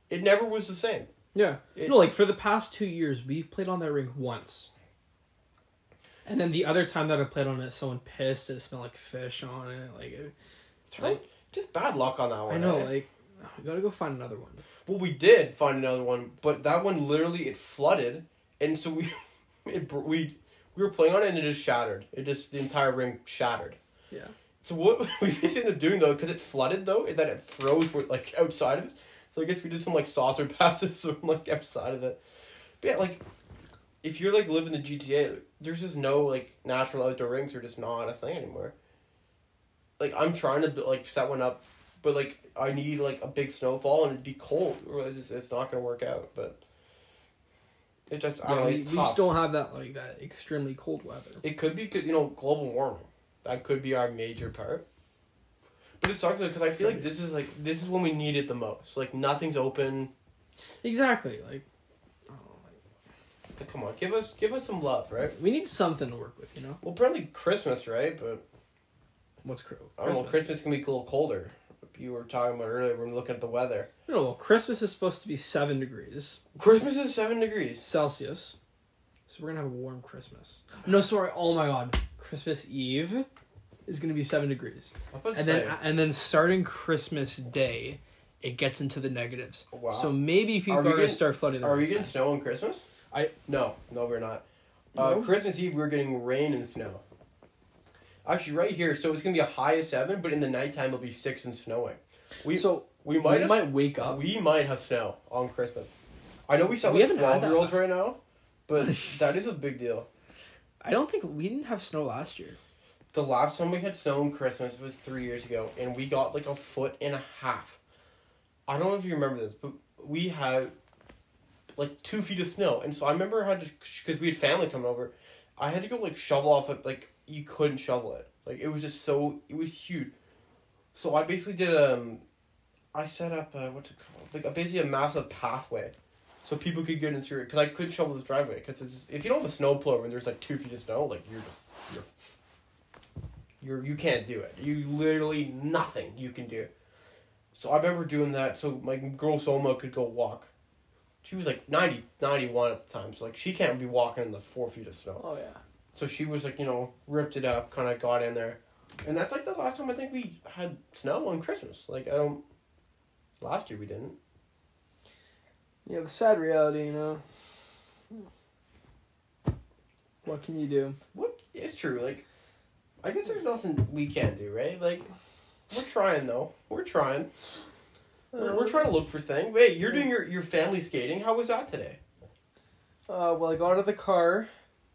It never was the same. Yeah. It- no, like for the past two years, we've played on that rink once. And then the other time that I played on it, someone pissed. It smelled like fish on it. Like, it, Like, just bad luck on that one. I know. eh? Like, we gotta go find another one. Well, we did find another one, but that one literally it flooded, and so we, it we we were playing on it and it just shattered. It just the entire ring shattered. Yeah. So what we just ended up doing though, because it flooded though, is that it froze with like outside of it. So I guess we did some like saucer passes from like outside of it. But yeah, like if you're like living in the GTA, there's just no like natural outdoor rinks are just not a thing anymore. Like I'm trying to like set one up, but like I need like a big snowfall and it'd be cold, or it's just it's not gonna work out. But it just I don't Yeah, know. we, we just don't have that like that extremely cold weather. It could be, you know, global warming. That could be our major part. But it sucks because I feel like this is like this is when we need it the most. Like nothing's open. Exactly. Like, oh, like, Like, come on, give us give us some love, right? we need something to work with. You know. Well, probably Christmas, right? But What's cr- I don't know. Christmas can be a little colder. You were talking about earlier when we were looking at the weather. No, well, Christmas is supposed to be seven degrees Christmas is seven degrees. Celsius, so we're gonna have a warm Christmas. No, sorry. Oh my God, Christmas Eve is gonna be seven degrees, I'm about to and then and then starting Christmas Day, it gets into the negatives. wow. So maybe people Are are, gonna getting- start flooding. their are we getting snow on Christmas? I- no, no, we're not. Uh, No? Christmas Eve, we're getting rain and snow. Actually, right here, so it's gonna be a high of seven, but in the nighttime it'll be six and snowing. We so we we might have, might wake up. we might have snow on Christmas. I know we sound We like twelve year olds right now, but that is a big deal. I don't think we didn't have snow last year. The last time we had snow on Christmas was three years ago, and we got like a foot and a half. I don't know if you remember this, but we had like two feet of snow, and so I remember I had to because we had family coming over. I had to go like shovel off like you couldn't shovel it, like it was just so it was huge. So I basically did um, I set up uh, what's it called like a, basically a massive pathway, so people could get in through it because I couldn't shovel this driveway because it's just, if you don't have a snow plow and there's like two feet of snow, like you're just you're you're you can't do it. You literally nothing you can do. So I remember doing that so my girl Soma could go walk. She was like 90, 91 at the time, so like she can't be walking in the four feet of snow. Oh yeah. So she was like, you know, ripped it up, kind of got in there, and that's like the last time I think we had snow on Christmas. Like I don't. Last year we didn't. Yeah, the sad reality, you know. What can you do? What it's true. Like, I guess there's nothing we can't do, right? Like, we're trying though. We're trying. We're, we're trying to look for things. Wait, you're doing your, your family skating. How was that today? Uh, well, I got out of the car,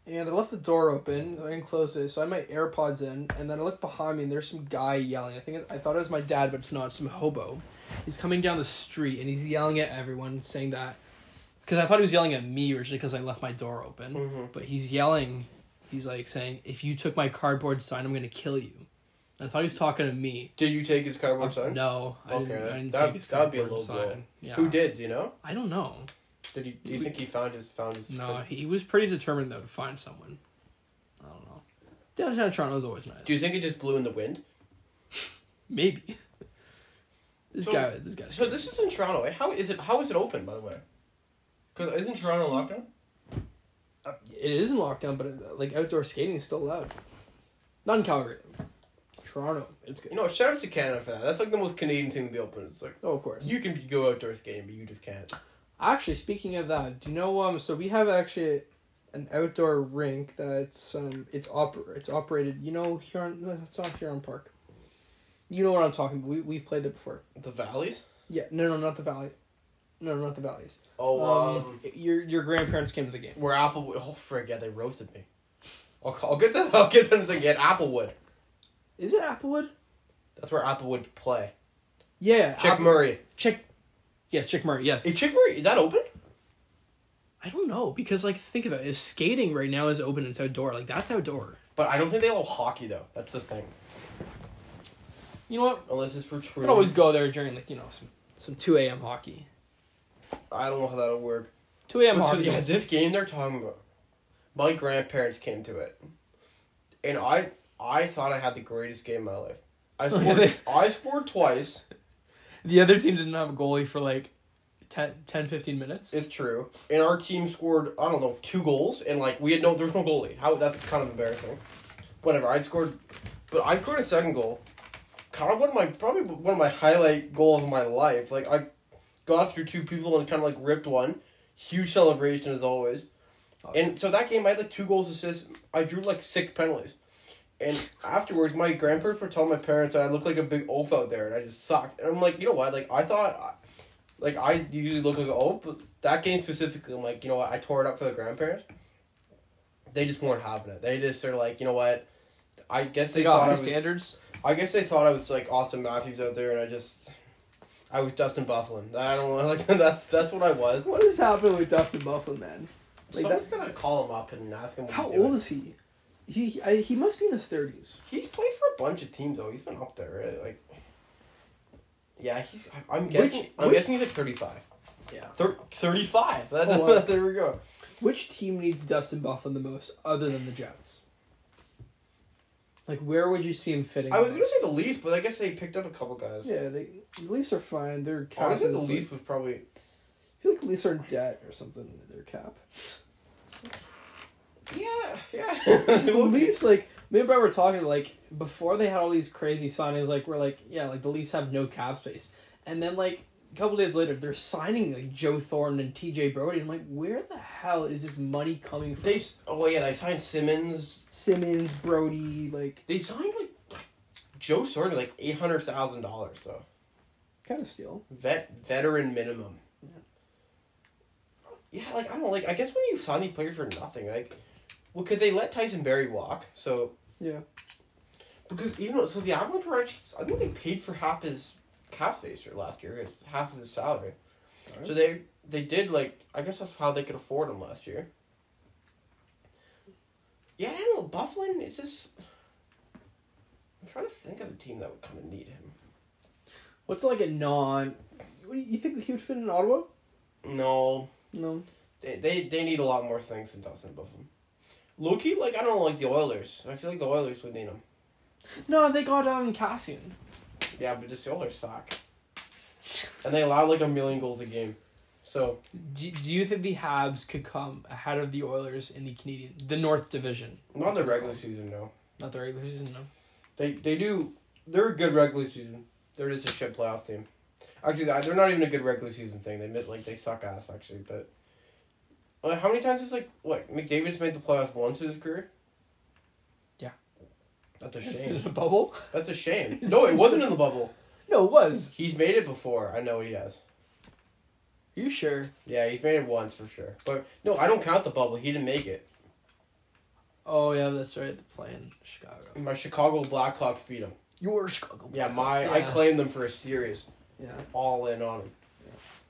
and I left the door open. I didn't close it, so I had my AirPods in, and then I looked behind me, and there's some guy yelling. I think it, I thought it was my dad, but it's not. It's some hobo. He's coming down the street, and he's yelling at everyone, saying that. Because I thought he was yelling at me originally because I left my door open, Mm-hmm. Mm. but he's yelling. He's like saying, "If you took my cardboard sign, I'm gonna kill you." And I thought he was talking to me. Did you take his cardboard Uh, sign? No, I Okay, didn't. I didn't that- take his that'd be a blow. sign. Yeah. Who did? Do you know? I don't know. Did he? Do you think he found his found his? No, he was pretty determined though to find someone. I don't know. Downtown Toronto is always nice. Do you think it just blew in the wind? Maybe. This So- guy, this guy's. So this is in Toronto. eh? How is it? How is it open? By the way, because isn't Toronto lockdown? It is in lockdown, but uh, like outdoor skating is still allowed. Not in Calgary. Toronto, it's good. You know, shout out to Canada for that. That's like the most Canadian thing to be open. It's like Oh, of course. you can go outdoor skating, but you just can't. Actually, speaking of that, do you know um? So we have actually an outdoor rink that's um it's oper it's operated. You know here on it's not Huron Park. You know what I'm talking about. We we've played there before. The valleys. Yeah, no, no, not the valley. No, not the valleys. Oh, um, um, your your grandparents came to the game. where Applewood. Oh, frig, yeah, they roasted me. I'll, I'll get that. I'll get them to get Applewood. Is it Applewood? That's where Applewood play. Yeah. Chick App- Murray. Chick. Yes, Chic Murray. Yes. Is Chic Murray is that open? I don't know because like think of it. If skating right now is open, it's outdoor. Like that's outdoor. But I don't think they allow hockey though. That's the thing. You know what? Unless it's for true. i could always go there during like you know some some two a.m. hockey. I don't know how that'll work. Two a.m. But so, hockey. yeah, this game they're talking about. My grandparents came to it, and I I thought I had the greatest game of my life. I scored. I scored twice. The other team didn't have a goalie for like 10, 10 15 minutes. It's true, and our team scored. I don't know two goals, and like we had no. There was no goalie. How that's kind of embarrassing. Whatever. I scored, but I scored a second goal. Kind of one of my probably one of my highlight goals of my life. Like I got through two people and kind of like ripped one. Huge celebration as always. Oh. And so that game, I had like two goals, assists. I drew like six penalties. And afterwards, my grandparents were telling my parents that I looked like a big oaf out there, and I just sucked. And I'm like, you know what? Like I thought, like I usually look like an oaf, but that game specifically, I'm like, you know what? I tore it up for the grandparents. They just weren't having it. They just sort of like, you know what? I guess they, They got thought I high was. standards. I guess they thought I was like Auston Matthews out there, and I just, I was Dustin Byfuglien. I don't know, like that's that's what I was. What is happening with Dustin Byfuglien, man? Like Someone's gonna call him up and ask him. How he's doing. old is he? He I, he must be in his thirties. He's played for a bunch of teams though. He's been up there, right? Like, yeah, he's. I'm guessing. Which- I'm which- guessing he's like thirty-five. Yeah. Thir- Thirty-five. That's, Oh, there we go. Which team needs Dustin Byfuglien the most, other than the Jets? Like where would you see him fitting? I was gonna say the Leafs, but I guess they picked up a couple guys. Yeah, they the Leafs are fine. Their cap Honestly, is. the Leafs was probably. I feel like the Leafs are in debt or something. in Their cap. Yeah, yeah. the Leafs like me and Brett were talking like before they had all these crazy signings. Like we're like yeah, like the Leafs have no cap space, and then like a couple days later they're signing like Joe Thornton and T.J. Brodie. I'm like, where the hell is this money coming from? They. Oh yeah, they signed Simmons. Simmons, Brodie, like They signed like, like Joe Thornton like eight hundred thousand dollars though. kind of steal. Vet veteran minimum. Yeah. Yeah, like I don't know, like I guess when you sign these players for nothing, like, well, could they let Tyson Barrie walk? So Yeah. because even though, so the Avalanche were actually, I think they paid for half his cap space last year, half of his salary. So they they did like I guess that's how they could afford him last year. Yeah, I don't know. Byfuglien is just. I'm trying to think of a team that would kind of need him. What's like a non? What do you, you think he would fit in Ottawa? No, No. They, they they need a lot more things than Dustin Byfuglien. Loki, like I don't like the Oilers. I feel like the Oilers would need him. No, they got um Cassian. Yeah, but just the Oilers suck. And they allow like a million goals a game. So Do, do you think the Habs could come ahead of the Oilers in the Canadian, the North Division? not the That's what it's regular season, no. Not the regular season, no. They they do. They're a good regular season. They're just a shit playoff team. Actually, they're not even a good regular season thing. They admit like they suck ass actually, but. Like, how many times is like what McDavid's made the playoffs once in his career? Yeah. That's a It's been in a bubble. That's a shame. No, it wasn't in the bubble. No, it was. He's made it before. I know he has. Are you sure? Yeah, he's made it once for sure. But no, I don't count the bubble. He didn't make it. Oh yeah, that's right. The playing Chicago. My Chicago Blackhawks beat him. Your Chicago. Yeah, Blackhawks, my I claimed them for a series. Yeah. All in on him.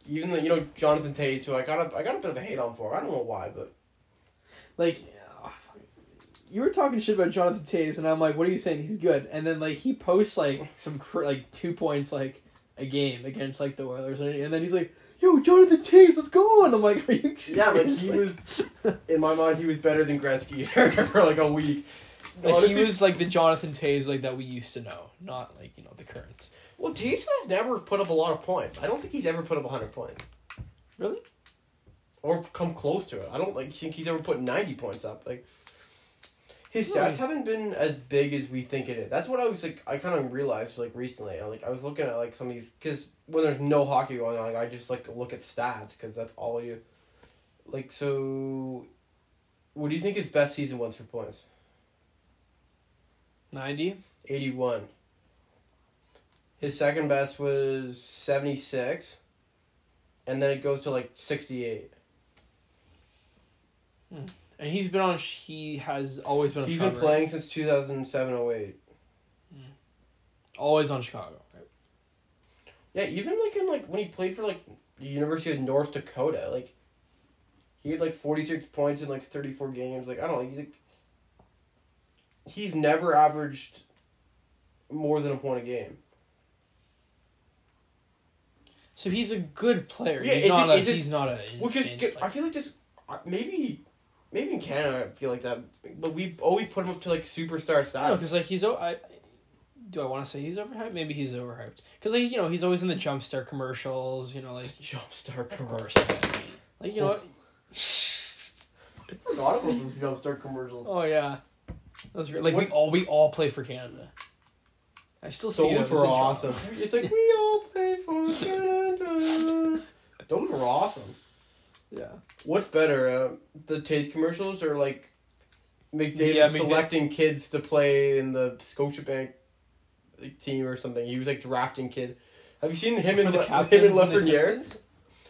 Even though you know Jonathan Toews, who I got a I got a bit of a hate on for. I don't know why, but Like, you were talking shit about Jonathan Toews, and I'm like, what are you saying? He's good. And then like he posts like some cr- like two points like a game against like the Oilers, and, and then he's like, "Yo, Jonathan Toews, let's go!" And I'm like, "Are you?" yeah, like serious?" he was in my mind he was better than Gretzky for like a week. Like Honestly, he was like the Jonathan Toews like that we used to know, not like you know the current. Well, Toews has never put up a lot of points. I don't think he's ever put up hundred points. Really? Or come close to it. I don't like think he's ever put ninety points up. Like his Really? stats haven't been as big as we think it is. That's what I was like. I kind of realized like recently. I, like I was looking at like some of these because when there's no hockey going on, like, I just like look at stats because that's all you. Like so, what do you think his best season was for points? Ninety. Eighty one. His second best was seventy six. And then it goes to like sixty eight. Hmm. And he's been on. He has always been. A He's been playing since two thousand seven oh eight. Hmm. Always on Chicago. Yeah, even like in like when he played for like the University of North Dakota, like he had like forty six points in like thirty four games. Like I don't know, he's like he's never averaged more than a point a game. So he's a good player. Yeah, he's it's not a- it's he's not a Well. I feel like just uh, maybe maybe in Canada I feel like that, but we always put him up to like superstar status. because like he's oh I. do I want to say he's overhyped? Maybe he's overhyped because like you know he's always in the Jumpstart commercials. You know like Jumpstart commercials. like you know. what? I forgot about those Jumpstart commercials. Oh yeah, those like we all we all play for Canada. I still see Those were awesome. It's like we all play for Canada. Those were awesome. Yeah. What's better, uh, the Taste commercials or like McDavid Yeah, McDavid- selecting kids to play in the Scotiabank team or something? He was like drafting kids. Have you seen him and the Le- him and and the Lafreniere?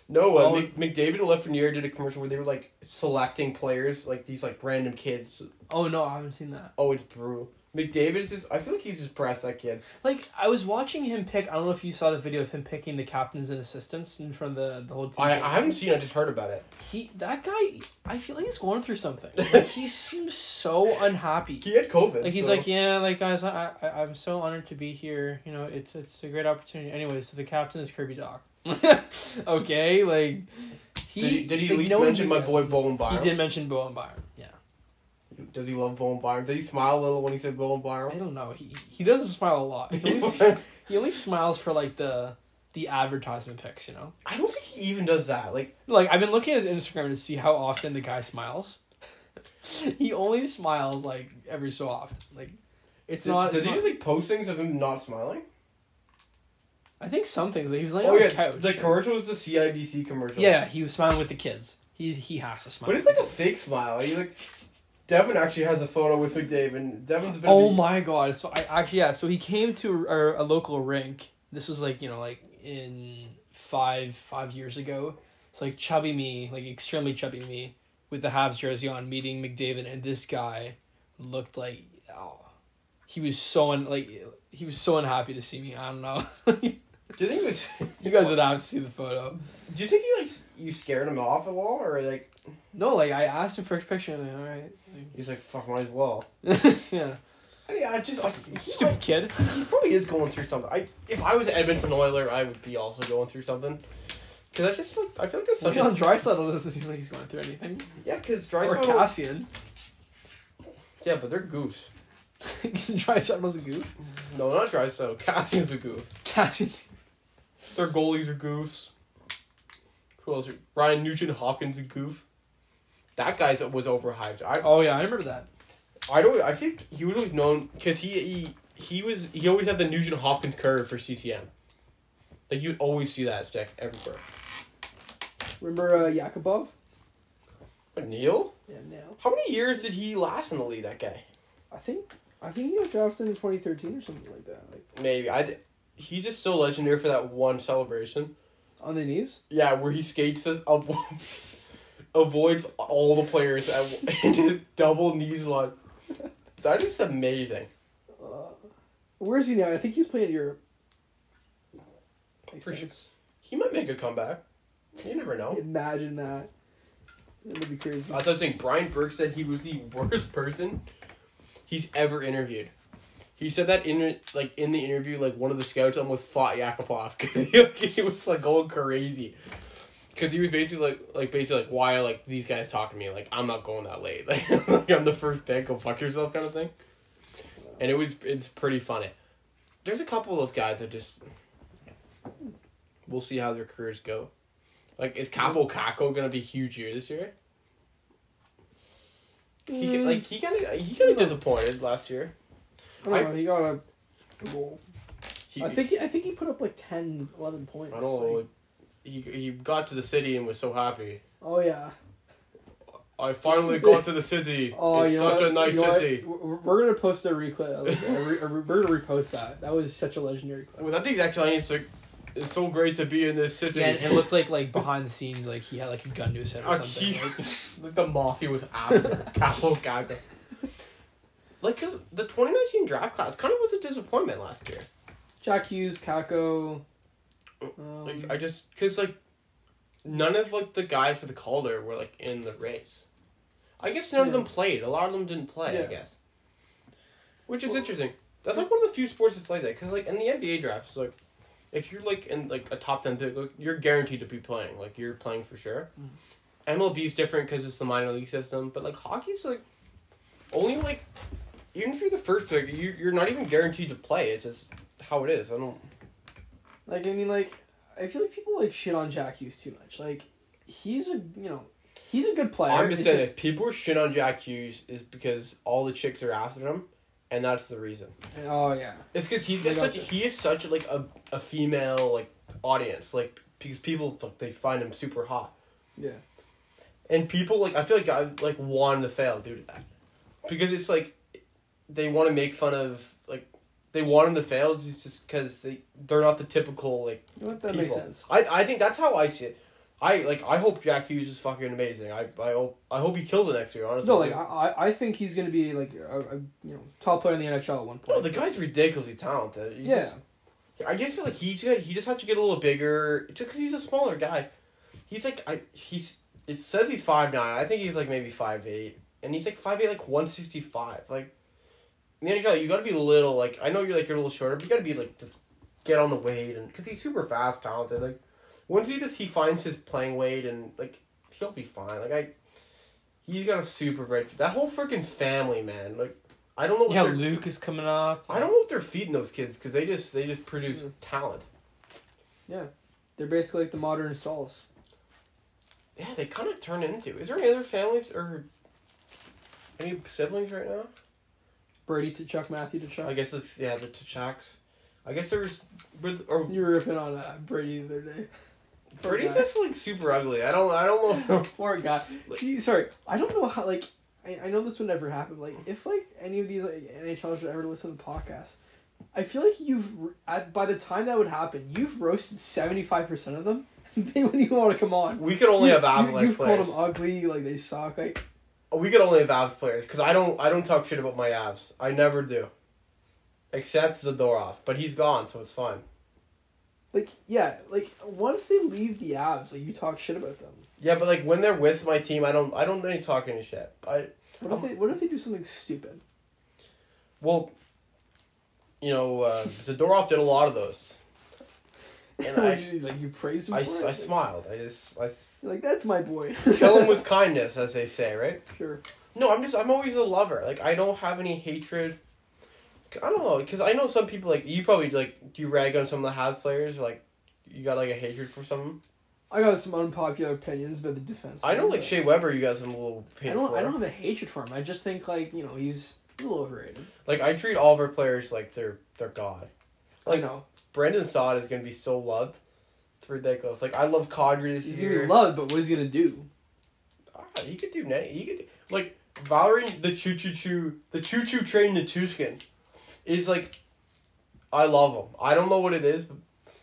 No, uh, Oh. Mc, McDavid and Lafreniere did a commercial where they were like selecting players, like these like random kids. Oh no, I haven't seen that. Oh, it's brutal. McDavid is just. I feel like he's just pressed that kid. Like I was watching him pick. I don't know if you saw the video of him picking the captains and assistants in front of the the whole team. I, I haven't seen. I just heard about it. He that guy. I feel like he's going through something. Like, he seems so unhappy. He had COVID. Like he's so- like, yeah, like guys, I, I I'm so honored to be here. You know, it's it's a great opportunity. Anyways, so the captain is Kirby Dach. okay, like he Did he, did he like, at least no mention my boy Bowen Byram? He did mention Bowen Byram. Does he love Bowen Byram? Did he smile a little when he said Bowen I don't know. He he doesn't smile a lot. He only, he only smiles for like the the advertisement pics. You know, I don't think he even does that. Like, like I've been looking at his Instagram to see how often the guy smiles. he only smiles like every so often. Like it's does, not. does it's he not- just like post things of him not smiling? I think some things like he was laying oh on yeah, his couch. the commercial was the CIBC commercial. Yeah, he was smiling with the kids. He he has to smile. but it's like a fake smile. He like, Devin actually has a photo with McDavid. Devin's bit. oh my god! So I actually yeah. So he came to our, a local rink. This was like you know like in five five years ago. It's like chubby me, like extremely chubby me, with the Habs jersey on, meeting McDavid, and this guy looked like oh, he was so un, like he was so unhappy to see me. I don't know. Do you think it was? you guys would have to see the photo. Do you think he like you scared him off at all, or like No, like I asked him for a picture, and like, all right, he's like fuck, might as well. yeah, I mean, I just like, he, stupid like, kid. he probably is going through something. I if I was Edmonton Oiler, I would be also going through something. Cause I just like I feel like it's such John a Draisaitl doesn't seem like he's going through anything. yeah. Cause Or Draisaitl, Cassian. yeah, but they're goofs. Draisaitl was a goof. No, not Draisaitl. Cassian's a goof. Cassian. Their goalies are goofs. Who else? Are, Brian Nugent Hopkins a goof. That guy was overhyped. I Oh yeah, I remember that. I don't. I think he was always known because he, he he was he always had the Nugent Hopkins curve for CCM. Like you'd always see that stick everywhere. Remember uh, Yakupov? But Neil, Yeah, now. how many years did he last in the league? That guy. I think I think he got drafted in 2013 or something like that. Like Maybe I. He's just so legendary for that one celebration. on the knees. Yeah, where he skates as avo- avoids all the players at, and just double knees line. That is amazing. Uh, where is he now? I think he's playing in Europe. Makes For sure. sense. He might make a comeback. You never know. Imagine that. That would be crazy. I was saying Brian Burke said he was the worst person he's ever interviewed. He said that in like in the interview, like one of the scouts almost fought Yakupov because he, like, he was like going crazy. Because he was basically like like basically like why are like these guys talking to me like I'm not going that late like, like I'm the first pick go fuck yourself kind of thing. And it was it's pretty funny. There's a couple of those guys that just we'll see how their careers go. Like is Kaapo Kakko gonna be huge year this year? He Mm. like he kind of he kind of disappointed last year. I don't know. He got a goal. He, I think he, I think he put up like 10, 11 points. I don't know. Like, he he got to the city and was so happy. oh yeah. I finally got to the city. Oh, it's such what? a nice You know city. We're, we're gonna post a reclip. Like, a re, a re- we're gonna repost that. That was such a legendary clip. Well, that thing's actually it's like it's so great to be in this city. Yeah, and it looked like like behind the scenes, like he had like a gun to his head or something. he- like- like the mafia was after Kaapo Kakko. like because the 2019 draft class kind of was a disappointment last year. Jack Hughes, Kakko. Um, Like I just because like none of like the guys for the Calder were like in the race. I guess none of them played. A lot of them didn't play. I guess, which is Well- interesting. That's like one of the few sports that's like that because like in the NBA drafts, like if you're like in like a top ten pick, like, you're guaranteed to be playing. Like you're playing for sure. Mm. MLB's different because it's the minor league system, but like hockey's like only like even if you're the first pick, you you're not even guaranteed to play. It's just how it is. I don't. Like I mean, like I feel like people like shit on Jack Hughes too much. Like he's a you know he's a good player. I'm just It's saying, if people shit on Jack Hughes, is because all the chicks are after him, and that's the reason. oh yeah, It's because he's got such. gotcha. He is such like a, a female like audience, like because people like, they find him super hot, yeah. and people like I feel like I like want to fail due to that, because it's like they want to make fun of like they want him to fail just because they they're not the typical like what? That people. makes sense. I I think that's how I see it. I like I hope Jack Hughes is fucking amazing. I I hope I hope he kills it next year. Honestly, No, like I, I think he's gonna be like a, a you know top player in the NHL at one point. No, the guy's ridiculously talented. He's yeah, Just, I just feel like he's got, he just has to get a little bigger, just because he's a smaller guy. He's like I he's it says he's five nine. I think he's like maybe five eight, and he's like five eight, like one sixty five. Like in the NHL, you got to be a little like I know you're like you're a little shorter, but you got to be like just get on the weight and because he's super fast, talented. Like once he just he finds his playing weight and like he'll be fine. Like I, he's got a super great that whole freaking family, man. Like I don't know what Yeah, they're- Luke is coming up. I don't know what they're feeding those kids because they just they just produce Mm. talent. Yeah, they're basically like the modern Staals. Yeah, they kind of turn into. Is there any other families or any siblings right now? Brady Tkachuk, Matthew Tkachuk. I guess it's yeah the Tkachuks. I guess there was with or you were ripping on uh, Brady the other day. Poor Brady's guy. just like super ugly. I don't I don't know. Poor guy. See, sorry, I don't know how. Like, I, I know this would never happen. Like, if like any of these like NHLers would ever listen to the podcast, I feel like you've at by the time that would happen, you've roasted seventy five percent of them. they wouldn't even want to come on. we could only You- have Avalanche you, You've players. called them ugly, like they suck. Like, We could only have Avs players because I don't I don't talk shit about my Avs. I never do. Except Zadorov, but he's gone, so it's fine. like yeah, like once they leave the abs, like you talk shit about them. Yeah, but like when they're with my team, I don't I don't any talk any shit. I What if they What if they do something stupid? Well, you know, uh, Zadorov did a lot of those. And oh, I, You- like you praise him. I, it? I smiled. I just, I, Like that's my boy. kill him with kindness, as they say, right? sure. No, I'm just, I'm always a lover. Like, I don't have any hatred. I don't know, because I know some people, like, you probably, like, do you rag on some of the Habs players? Like, you got, like, a hatred for some? I got some unpopular opinions about the defense. I know, like, Shea Weber, you got some little I don't. for. I don't have a hatred for him. I just think like you know he's a little overrated. Like, I treat all of our players like they're, they're God. I Like, know Brandon Saad is going to be so loved. It's ridiculous. Like, I love Kadri this he's year. gonna be loved, but what is he gonna do? Ah, he could do net. He could do, like Valeri the choo choo choo the choo choo train Nichushkin is like I love him. I don't know what it is, but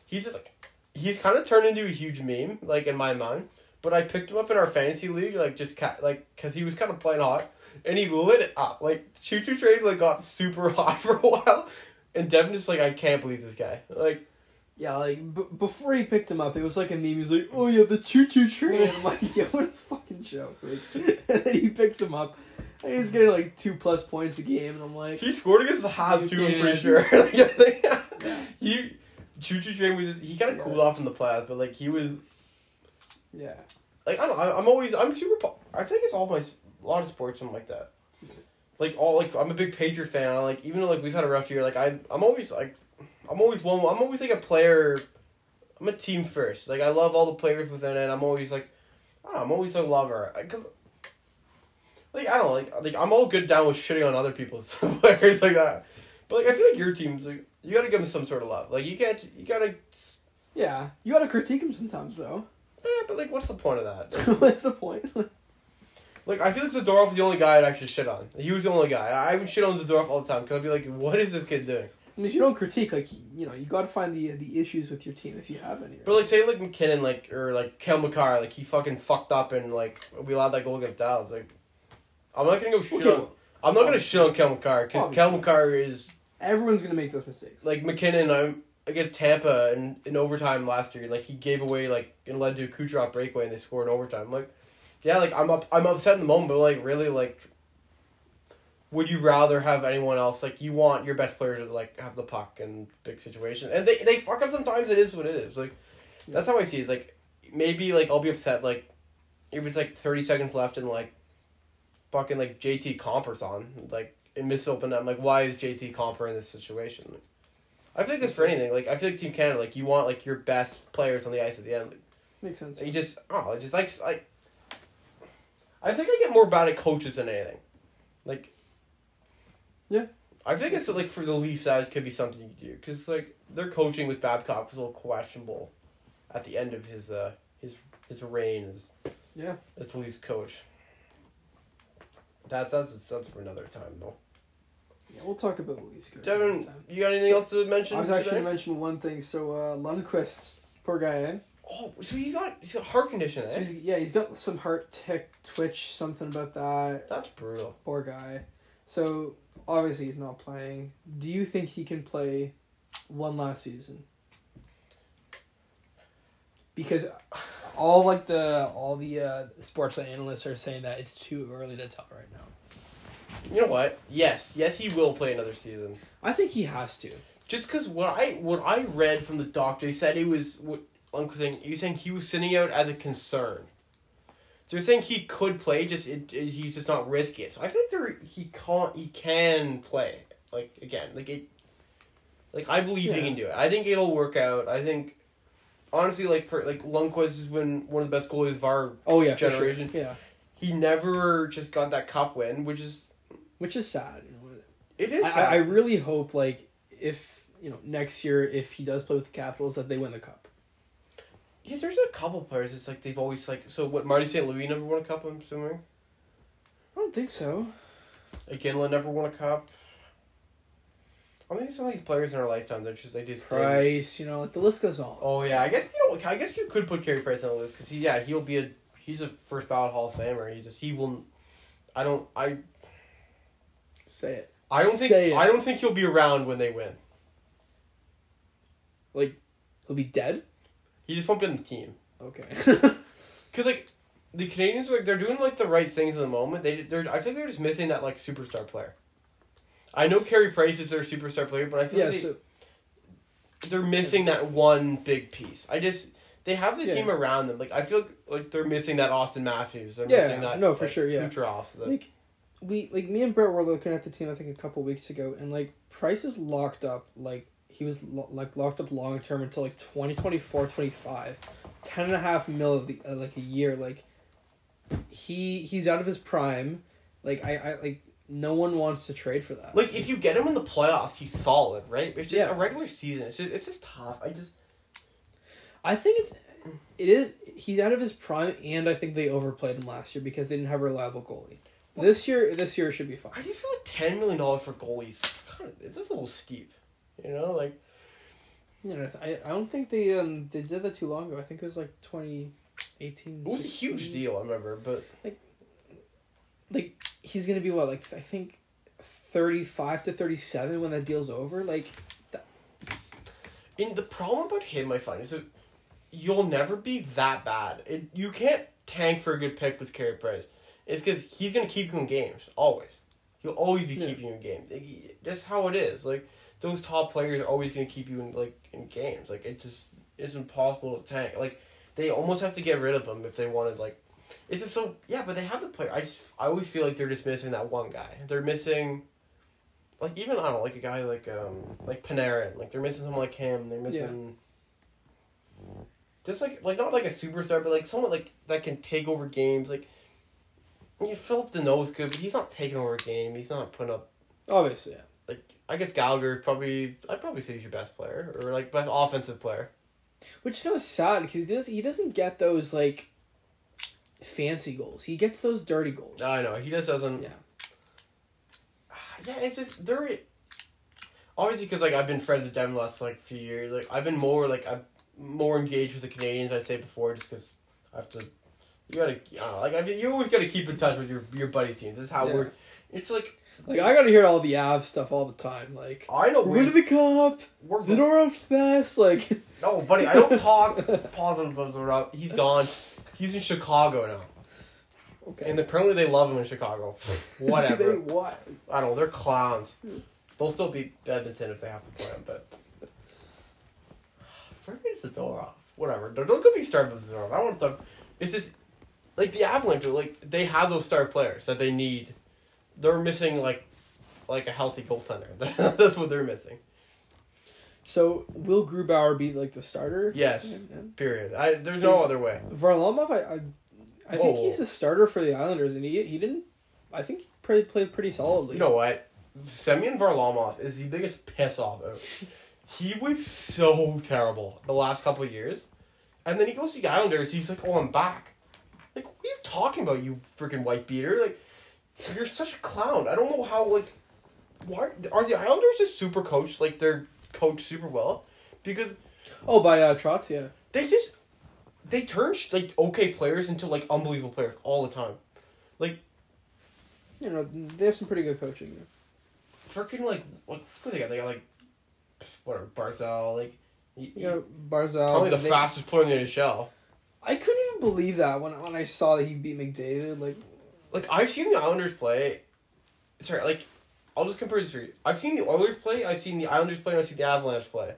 he's like he's kind of turned into a huge meme like in my mind. But I picked him up in our fantasy league like just ca- like because he was kind of playing hot and he lit it up like choo choo train like got super hot for a while. And Devin just like I can't believe this guy like Yeah, like b- before he picked him up, it was like a meme. He was like, "Oh yeah, the choo choo train." I'm like, "Yeah, what a fucking joke!" Like, and then he picks him up, and he's getting like two plus points a game, and I'm like, he scored against the Habs too. I'm pretty sure. like, I think Yeah. he choo choo train was just, he kind of Yeah. cooled off in the playoffs, but like he was "Yeah, like I don't know, I- I'm always I'm super. I think it's all my a lot of sports I'm like that. Like all like I'm a big Patriot fan. I like even though like we've had a rough year. Like I I'm always like I'm always one. I'm always like a player. I'm a team first. Like I love all the players within it. I'm always like I don't know, I'm always a lover because. Like I don't know, like like I'm all good down with shitting on other people's players like that, but like I feel like your team's like you gotta give them some sort of love. Like you can't you gotta yeah." You gotta critique them sometimes, though. Yeah, but like what's the point of that? What's the point? Like I feel like Zadorov was the only guy I'd actually shit on. He was the only guy. I would shit on Zadorov all the time because I'd be like, "What is this kid doing?" I mean, if you don't critique, like you know, you got to find the the issues with your team if you have any. But like, say like MacKinnon, like or like Cale Makar, like he fucking fucked up and like we allowed that goal against Dallas. Like, I'm not gonna go shit okay, on. I'm not gonna shit on Cale Makar because Kel. McCarr is Everyone's gonna make those mistakes. like MacKinnon. I'm against Tampa in, in overtime last year. Like he gave away like it led to a Kucherov breakaway and they scored in overtime. Like, yeah, like I'm up. I'm upset in the moment, but like really, like, would you rather have anyone else? Like you want your best players to like have the puck in big situation, and they they fuck up sometimes. It is what it is. Like that's how I see it. It's like maybe like I'll be upset like if it's like thirty seconds left and like fucking like JT Compher's on like and miss open. I'm like, why is JT Compher in this situation? Like, I feel like this for anything. Like I feel like Team Canada, like you want like your best players on the ice at the end. Like, Makes sense. you just oh, just like like. I think I get more bad at coaches than anything, like. Yeah. I think it's like for the Leafs that could be something you do because like their coaching with Babcock was a little questionable, at the end of his uh his his reign as Yeah. as the Leafs coach. That's that's that's for another time though. Yeah, we'll talk about the Leafs. coach Devin, you got anything else to mention? I was actually today? gonna mention one thing. So uh, Lundqvist, poor guy, eh? Oh, so he's got he's got heart condition. So Eh? he's, yeah, he's got some heart tick, twitch, something about that. That's brutal. Poor guy. So obviously he's not playing. Do you think he can play one last season? Because all like the all the uh, sports analysts are saying that it's too early to tell right now. You know what? Yes, yes, he will play another season. I think he has to. Just because what I what I read from the doctor, he said he was what Uncle saying. Was saying he was sitting out as a concern. So you're saying he could play, just it, it- he's just not risky it. So I think there he can't he can play like again like it. Like I believe he can do it. I think it'll work out. I think honestly, like per, like Lundqvist has been one of the best goalies of our. Oh yeah, Generation. Sure. Yeah, He never just got that cup win, which is which is sad. It is. I. I really hope like if you know next year if he does play with the Capitals that they win the cup. Yeah, there's a couple players. It's like they've always like so. What Marty St. Louis never won a cup. I'm assuming. I don't think so. Like Iginla never won a cup. I think some of these players in our lifetime, they're just they they- Price, you know, like the list goes on. Oh yeah, I guess you know. I guess you could put Carey Price on the list because he yeah he'll be a he's a first ballot Hall of Famer. He just he will. I don't I Say it. I don't think Say it. I don't think he'll be around when they win. Like, he'll be dead. He just won't be on the team. Okay. Cause like the Canadiens like they're doing like the right things in the moment. They they're I think they're just missing that like superstar player. I know Carey Price is their superstar player, but I feel yeah. like they, So they're missing that one big piece. I just they have the Yeah. team around them. Like I feel like they're missing that Auston Matthews. They're Yeah, missing that no, for like, sure, yeah. Kucherov. The, like, we like me and Brett were looking at the team. I think a couple weeks ago, and like Price is locked up. Like he was lo- like locked up long term until like 2024, 25. Ten and a half mil of the, uh, like a year. Like he he's out of his prime. Like I, I like no one wants to trade for that. like if you get him in the playoffs, he's solid, right? It's just Yeah. a regular season. It's just it's just tough. I just I think it's it is he's out of his prime, and I think they overplayed him last year because they didn't have a reliable goalie. This year, this year should be fine. I just feel like ten million dollars for goalies. Kind of, it's just a little steep. You know, like You know, I I don't think they um they did that too long ago. I think it was like twenty eighteen. it was a huge deal. I remember, but Like like he's gonna be what like I think thirty five to thirty seven when that deal's over. Like in the problem about him, I find is that you'll never be that bad. It, you can't tank for a good pick with Carey Price. It's because he's gonna keep you in games always. He'll always be Yeah. keeping you in games. That's how it is. Like those top players are always gonna keep you in like in games. Like it just it's impossible to tank. Like they almost have to get rid of them if they wanted like. It's just so yeah, but they have the player. I just I always feel like they're just missing that one guy. They're missing. Like even I don't know, like a guy like um like Panarin. Like they're missing someone like him. They're missing. Just like like not like a superstar, but like someone like that can take over games. Like yeah, Philip Danault's good, but he's not taking over a game. He's not putting up obviously, yeah. I guess Gallagher probably I'd probably say he's your best player or like best offensive player. Which is kind of sad because he does he doesn't get those like fancy goals. He gets those dirty goals. I know he just doesn't. Yeah. Yeah, it's just they're obviously because like I've been friends with them the last like few years. Like I've been more like I'm more engaged with the Canadiens. I'd say before just because I have to. You gotta I don't know, like I, mean, you always gotta keep in touch with your your buddies' teams. This is how Yeah. we're. It's like Like I gotta hear all the Avs stuff all the time. Like I know we're the cup. we're Zadorov fest. Like No, buddy, I don't talk positive about. He's gone. He's in Chicago now, okay. and apparently they love him in Chicago. Whatever. they what? I don't know. They're clowns. They'll still beat Edmonton if they have to play them, but. Freaking Zadorov. Whatever. Don't don't get me started with Zadorov. I don't want to talk. It's just. Like the Avalanche, like, they have those star players that they need. They're missing, like, like a healthy goaltender. That's what they're missing. So will Grubauer be like the starter? Yes. Yeah, yeah. Period. I, there's no other way. Varlamov, I, I, I think he's the starter for the Islanders, and he he didn't. I think he played played pretty solidly. You know what? Semyon Varlamov is the biggest piss off ever. He was so terrible the last couple of years. And then he goes to the Islanders, he's like, Oh, I'm back. Like, what are you talking about, you freaking white beater? Like, you're such a clown. I don't know how, like, why are the Islanders just super coached? Like, they're coached super well? Because Oh, by uh, Trotz, yeah. they just, they turn, like, okay players into, like, unbelievable players all the time. Like you know they have some pretty good coaching. Freaking, like, what, what they got? They got, like, whatever, Barzal, like, You know Barzal. Probably the they- fastest player in the NHL. I couldn't even believe that when when I saw that he beat McDavid. Like Like I've seen the Islanders play. Sorry, like I'll just compare the you. I've seen the Oilers play. I've seen the Islanders play. and I've seen the Avalanche play.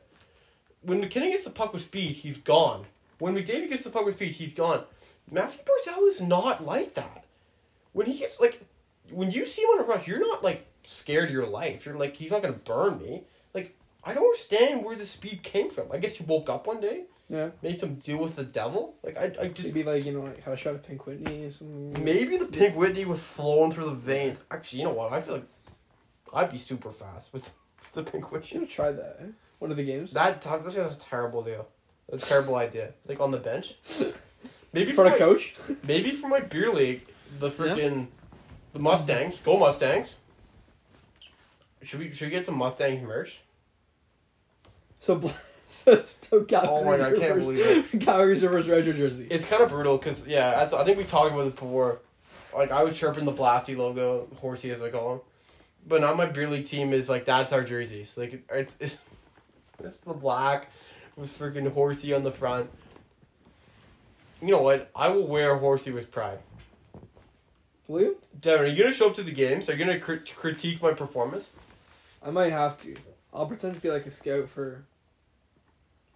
When MacKinnon gets the puck with speed, he's gone. When McDavid gets the puck with speed, he's gone. Mathew Barzal is not like that. When he gets like, when you see him on a rush, you're not like scared of your life. You're like, he's not gonna burn me. Like I don't understand where the speed came from. I guess he woke up one day, yeah, Make some deal with the devil. Like I, I just maybe like you know like had a shot at Pink Whitney or something. Maybe the Pink Whitney was flowing through the veins. Actually, you know what? I feel like I'd be super fast with, the Pink Should Whitney. have try that. Eh? One of the games. That that's a terrible deal. That's a terrible idea. Like on the bench. Maybe for for a my, coach. maybe for my beer league, the freaking the Mustangs. Go Mustangs. Should we should we get some Mustangs merch? So, so, Calgary's Oh my God, I can't believe Calgary's reverse retro jersey. It's kind of brutal because yeah, I think we talked about it before. Like I was chirping the Blasty logo, horsey as I call him, but now my beer league team is like that's our jerseys. Like it's it's, it's the black with freaking horsey on the front. You know what? I will wear horsey with pride. Will you? Devin, are you gonna show up to the games? Are you gonna crit- critique my performance? I might have to. I'll pretend to be like a scout for.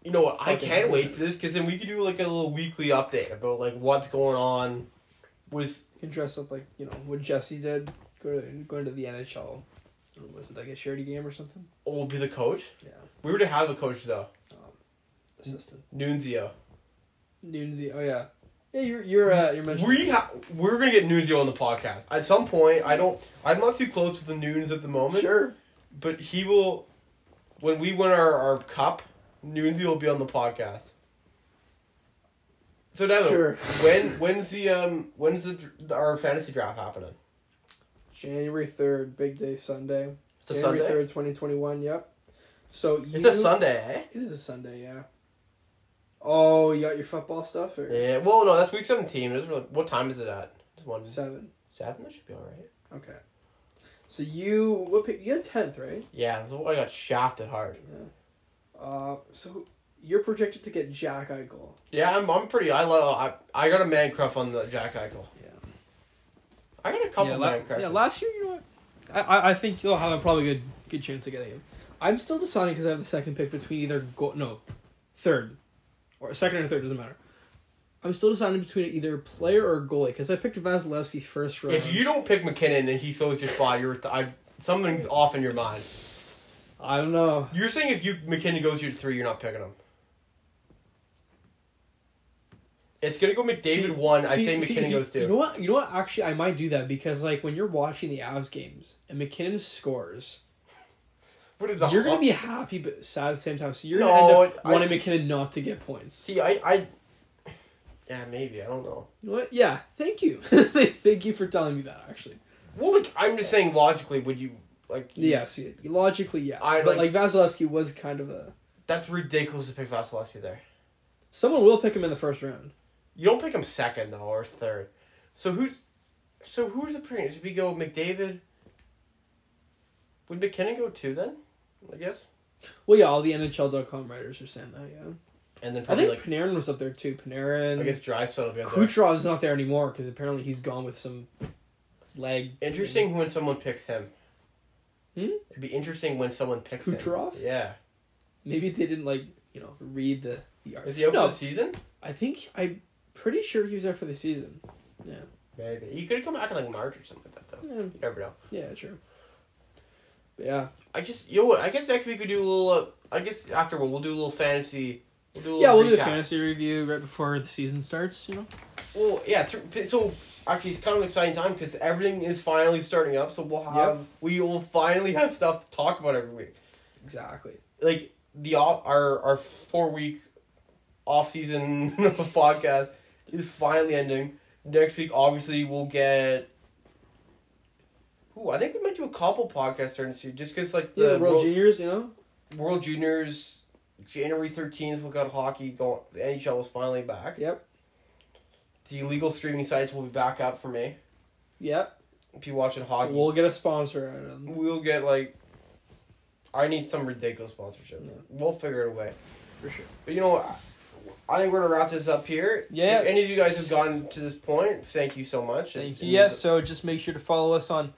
You know what? I can't wait for this because then we could do like a little weekly update about like what's going on. Was You can dress up like you know what Jesse did. Go to go into the NHL. Was it like a charity game or something? will be the coach? Yeah. We were to have a coach though. Assistant. Nunzio. Nunzi. Oh yeah. Yeah, you're you're uh, you're mentioning. We ha- we're gonna get Nunzio on the podcast at some point. I don't. I'm not too close to the Nunes at the moment. Sure. But he will. When we win our, our cup, Nunzio will be on the podcast. So Devin, Sure. when when's the um when's the our fantasy draft happening? January third, big day Sunday. It's a January Sunday. third, twenty twenty one. Yep. So you, It's a Sunday, eh? It is a Sunday, yeah. Oh, you got your football stuff or Yeah. Well, no, that's week seventeen. It's really, what time is it at? It's one seven? seven. That should be all right. Okay. So you what pick? You had tenth, right? Yeah, I got shafted hard. Yeah. Uh, so you're projected to get Jack Eichel. Yeah, I'm, I'm pretty. I love. I, I got a man crush on the Jack Eichel. Yeah. I got a couple yeah, man la- crushes. yeah, last year, you know what? I, I, I think you'll have a probably good good chance of getting him. I'm still deciding because I have the second pick between either go no, third, or second or third doesn't matter. I'm still deciding between either player or goalie because I picked Vasilevskiy first round. If you don't pick MacKinnon and he throws your spot, you're I, something's off in your mind. I don't know. You're saying if you MacKinnon goes you to three, you're not picking him. It's gonna go McDavid See- one. I say see- MacKinnon see, goes two. You know what? You know what? Actually, I might do that because like when you're watching the Avs games and MacKinnon scores, what is you're gonna be happy but sad at the same time. So you're No, gonna end up I- wanting MacKinnon not to get points. See, I, I, yeah, maybe I don't know. You know what? Yeah. Thank you. thank you for telling me that. Actually. Well, like I'm just saying logically, would you like? Yes. Logically, yeah. I but like- like Vasilevskiy was kind of a. That's ridiculous to pick Vasilevskiy there. Someone will pick him in the first round. You don't pick him second though or third. So who's, so who's the premium? Should we go McDavid? Would MacKinnon go too then? I guess. Well, yeah, all the NHL.com writers are saying that. Yeah, And then I probably think like Panarin was up there too. Panarin. I guess Draisaitl will be up there. Kucherov's not there anymore because apparently he's gone with some leg. Interesting when someone picks him. Hmm? It'd be interesting when someone picks him. Kucherov? Yeah. Maybe they didn't like you know read the the art. Is he out No, for the season? I think I'm pretty sure he was there for the season. Yeah. Maybe. He could come back in like March or something like that though. Yeah, You never know. yeah, true. But yeah, I just you know what? I guess next week we do a little. Uh, I guess afterward we'll do a little fantasy. We'll do a little yeah, we'll do a fantasy review right before the season starts. You know. Well, yeah. Th- so actually, it's kind of an exciting time because everything is finally starting up. So we'll have we will finally have stuff to talk about every week. Exactly. Like the off our our four week off season podcast is finally ending. Next week, obviously, we'll get. Ooh, I think we might do a couple podcasts during this year, just because like the Yeah, the World World, Juniors. You know. World Juniors, January thirteenth, we got hockey going. The NHL was finally back. Yep. The illegal streaming sites will be back up for me. Yep. If you watching hockey, We'll get a sponsor out of them. we'll get like. I need some ridiculous sponsorship. Yeah. We'll figure it away. For sure. But you know what? I think we're gonna wrap this up here. Yeah. If any of you guys have gotten to this point, thank you so much. Thank It- you. it Yes. means- So just make sure to follow us on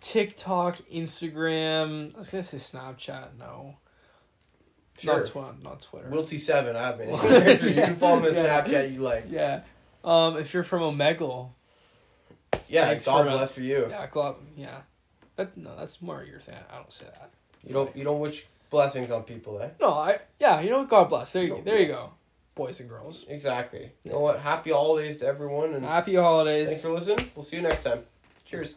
TikTok, Instagram. I was gonna say Snapchat. No. Sure. Not Twitter. Not Twitter. Wilty seven, I have been. you can follow me on Yeah. Snapchat. You like? yeah. Um, if you're from Omegle, Yeah. Thanks God for, uh, bless for you. yeah, club, yeah. That no, that's more your thing. I don't say that. You don't. You don't wish blessings on people, eh? No, I yeah. You know, God bless. There you there you go, boys and girls. Exactly. You know what? Happy holidays to everyone, and Happy holidays. thanks for listening. We'll see you next time. Cheers.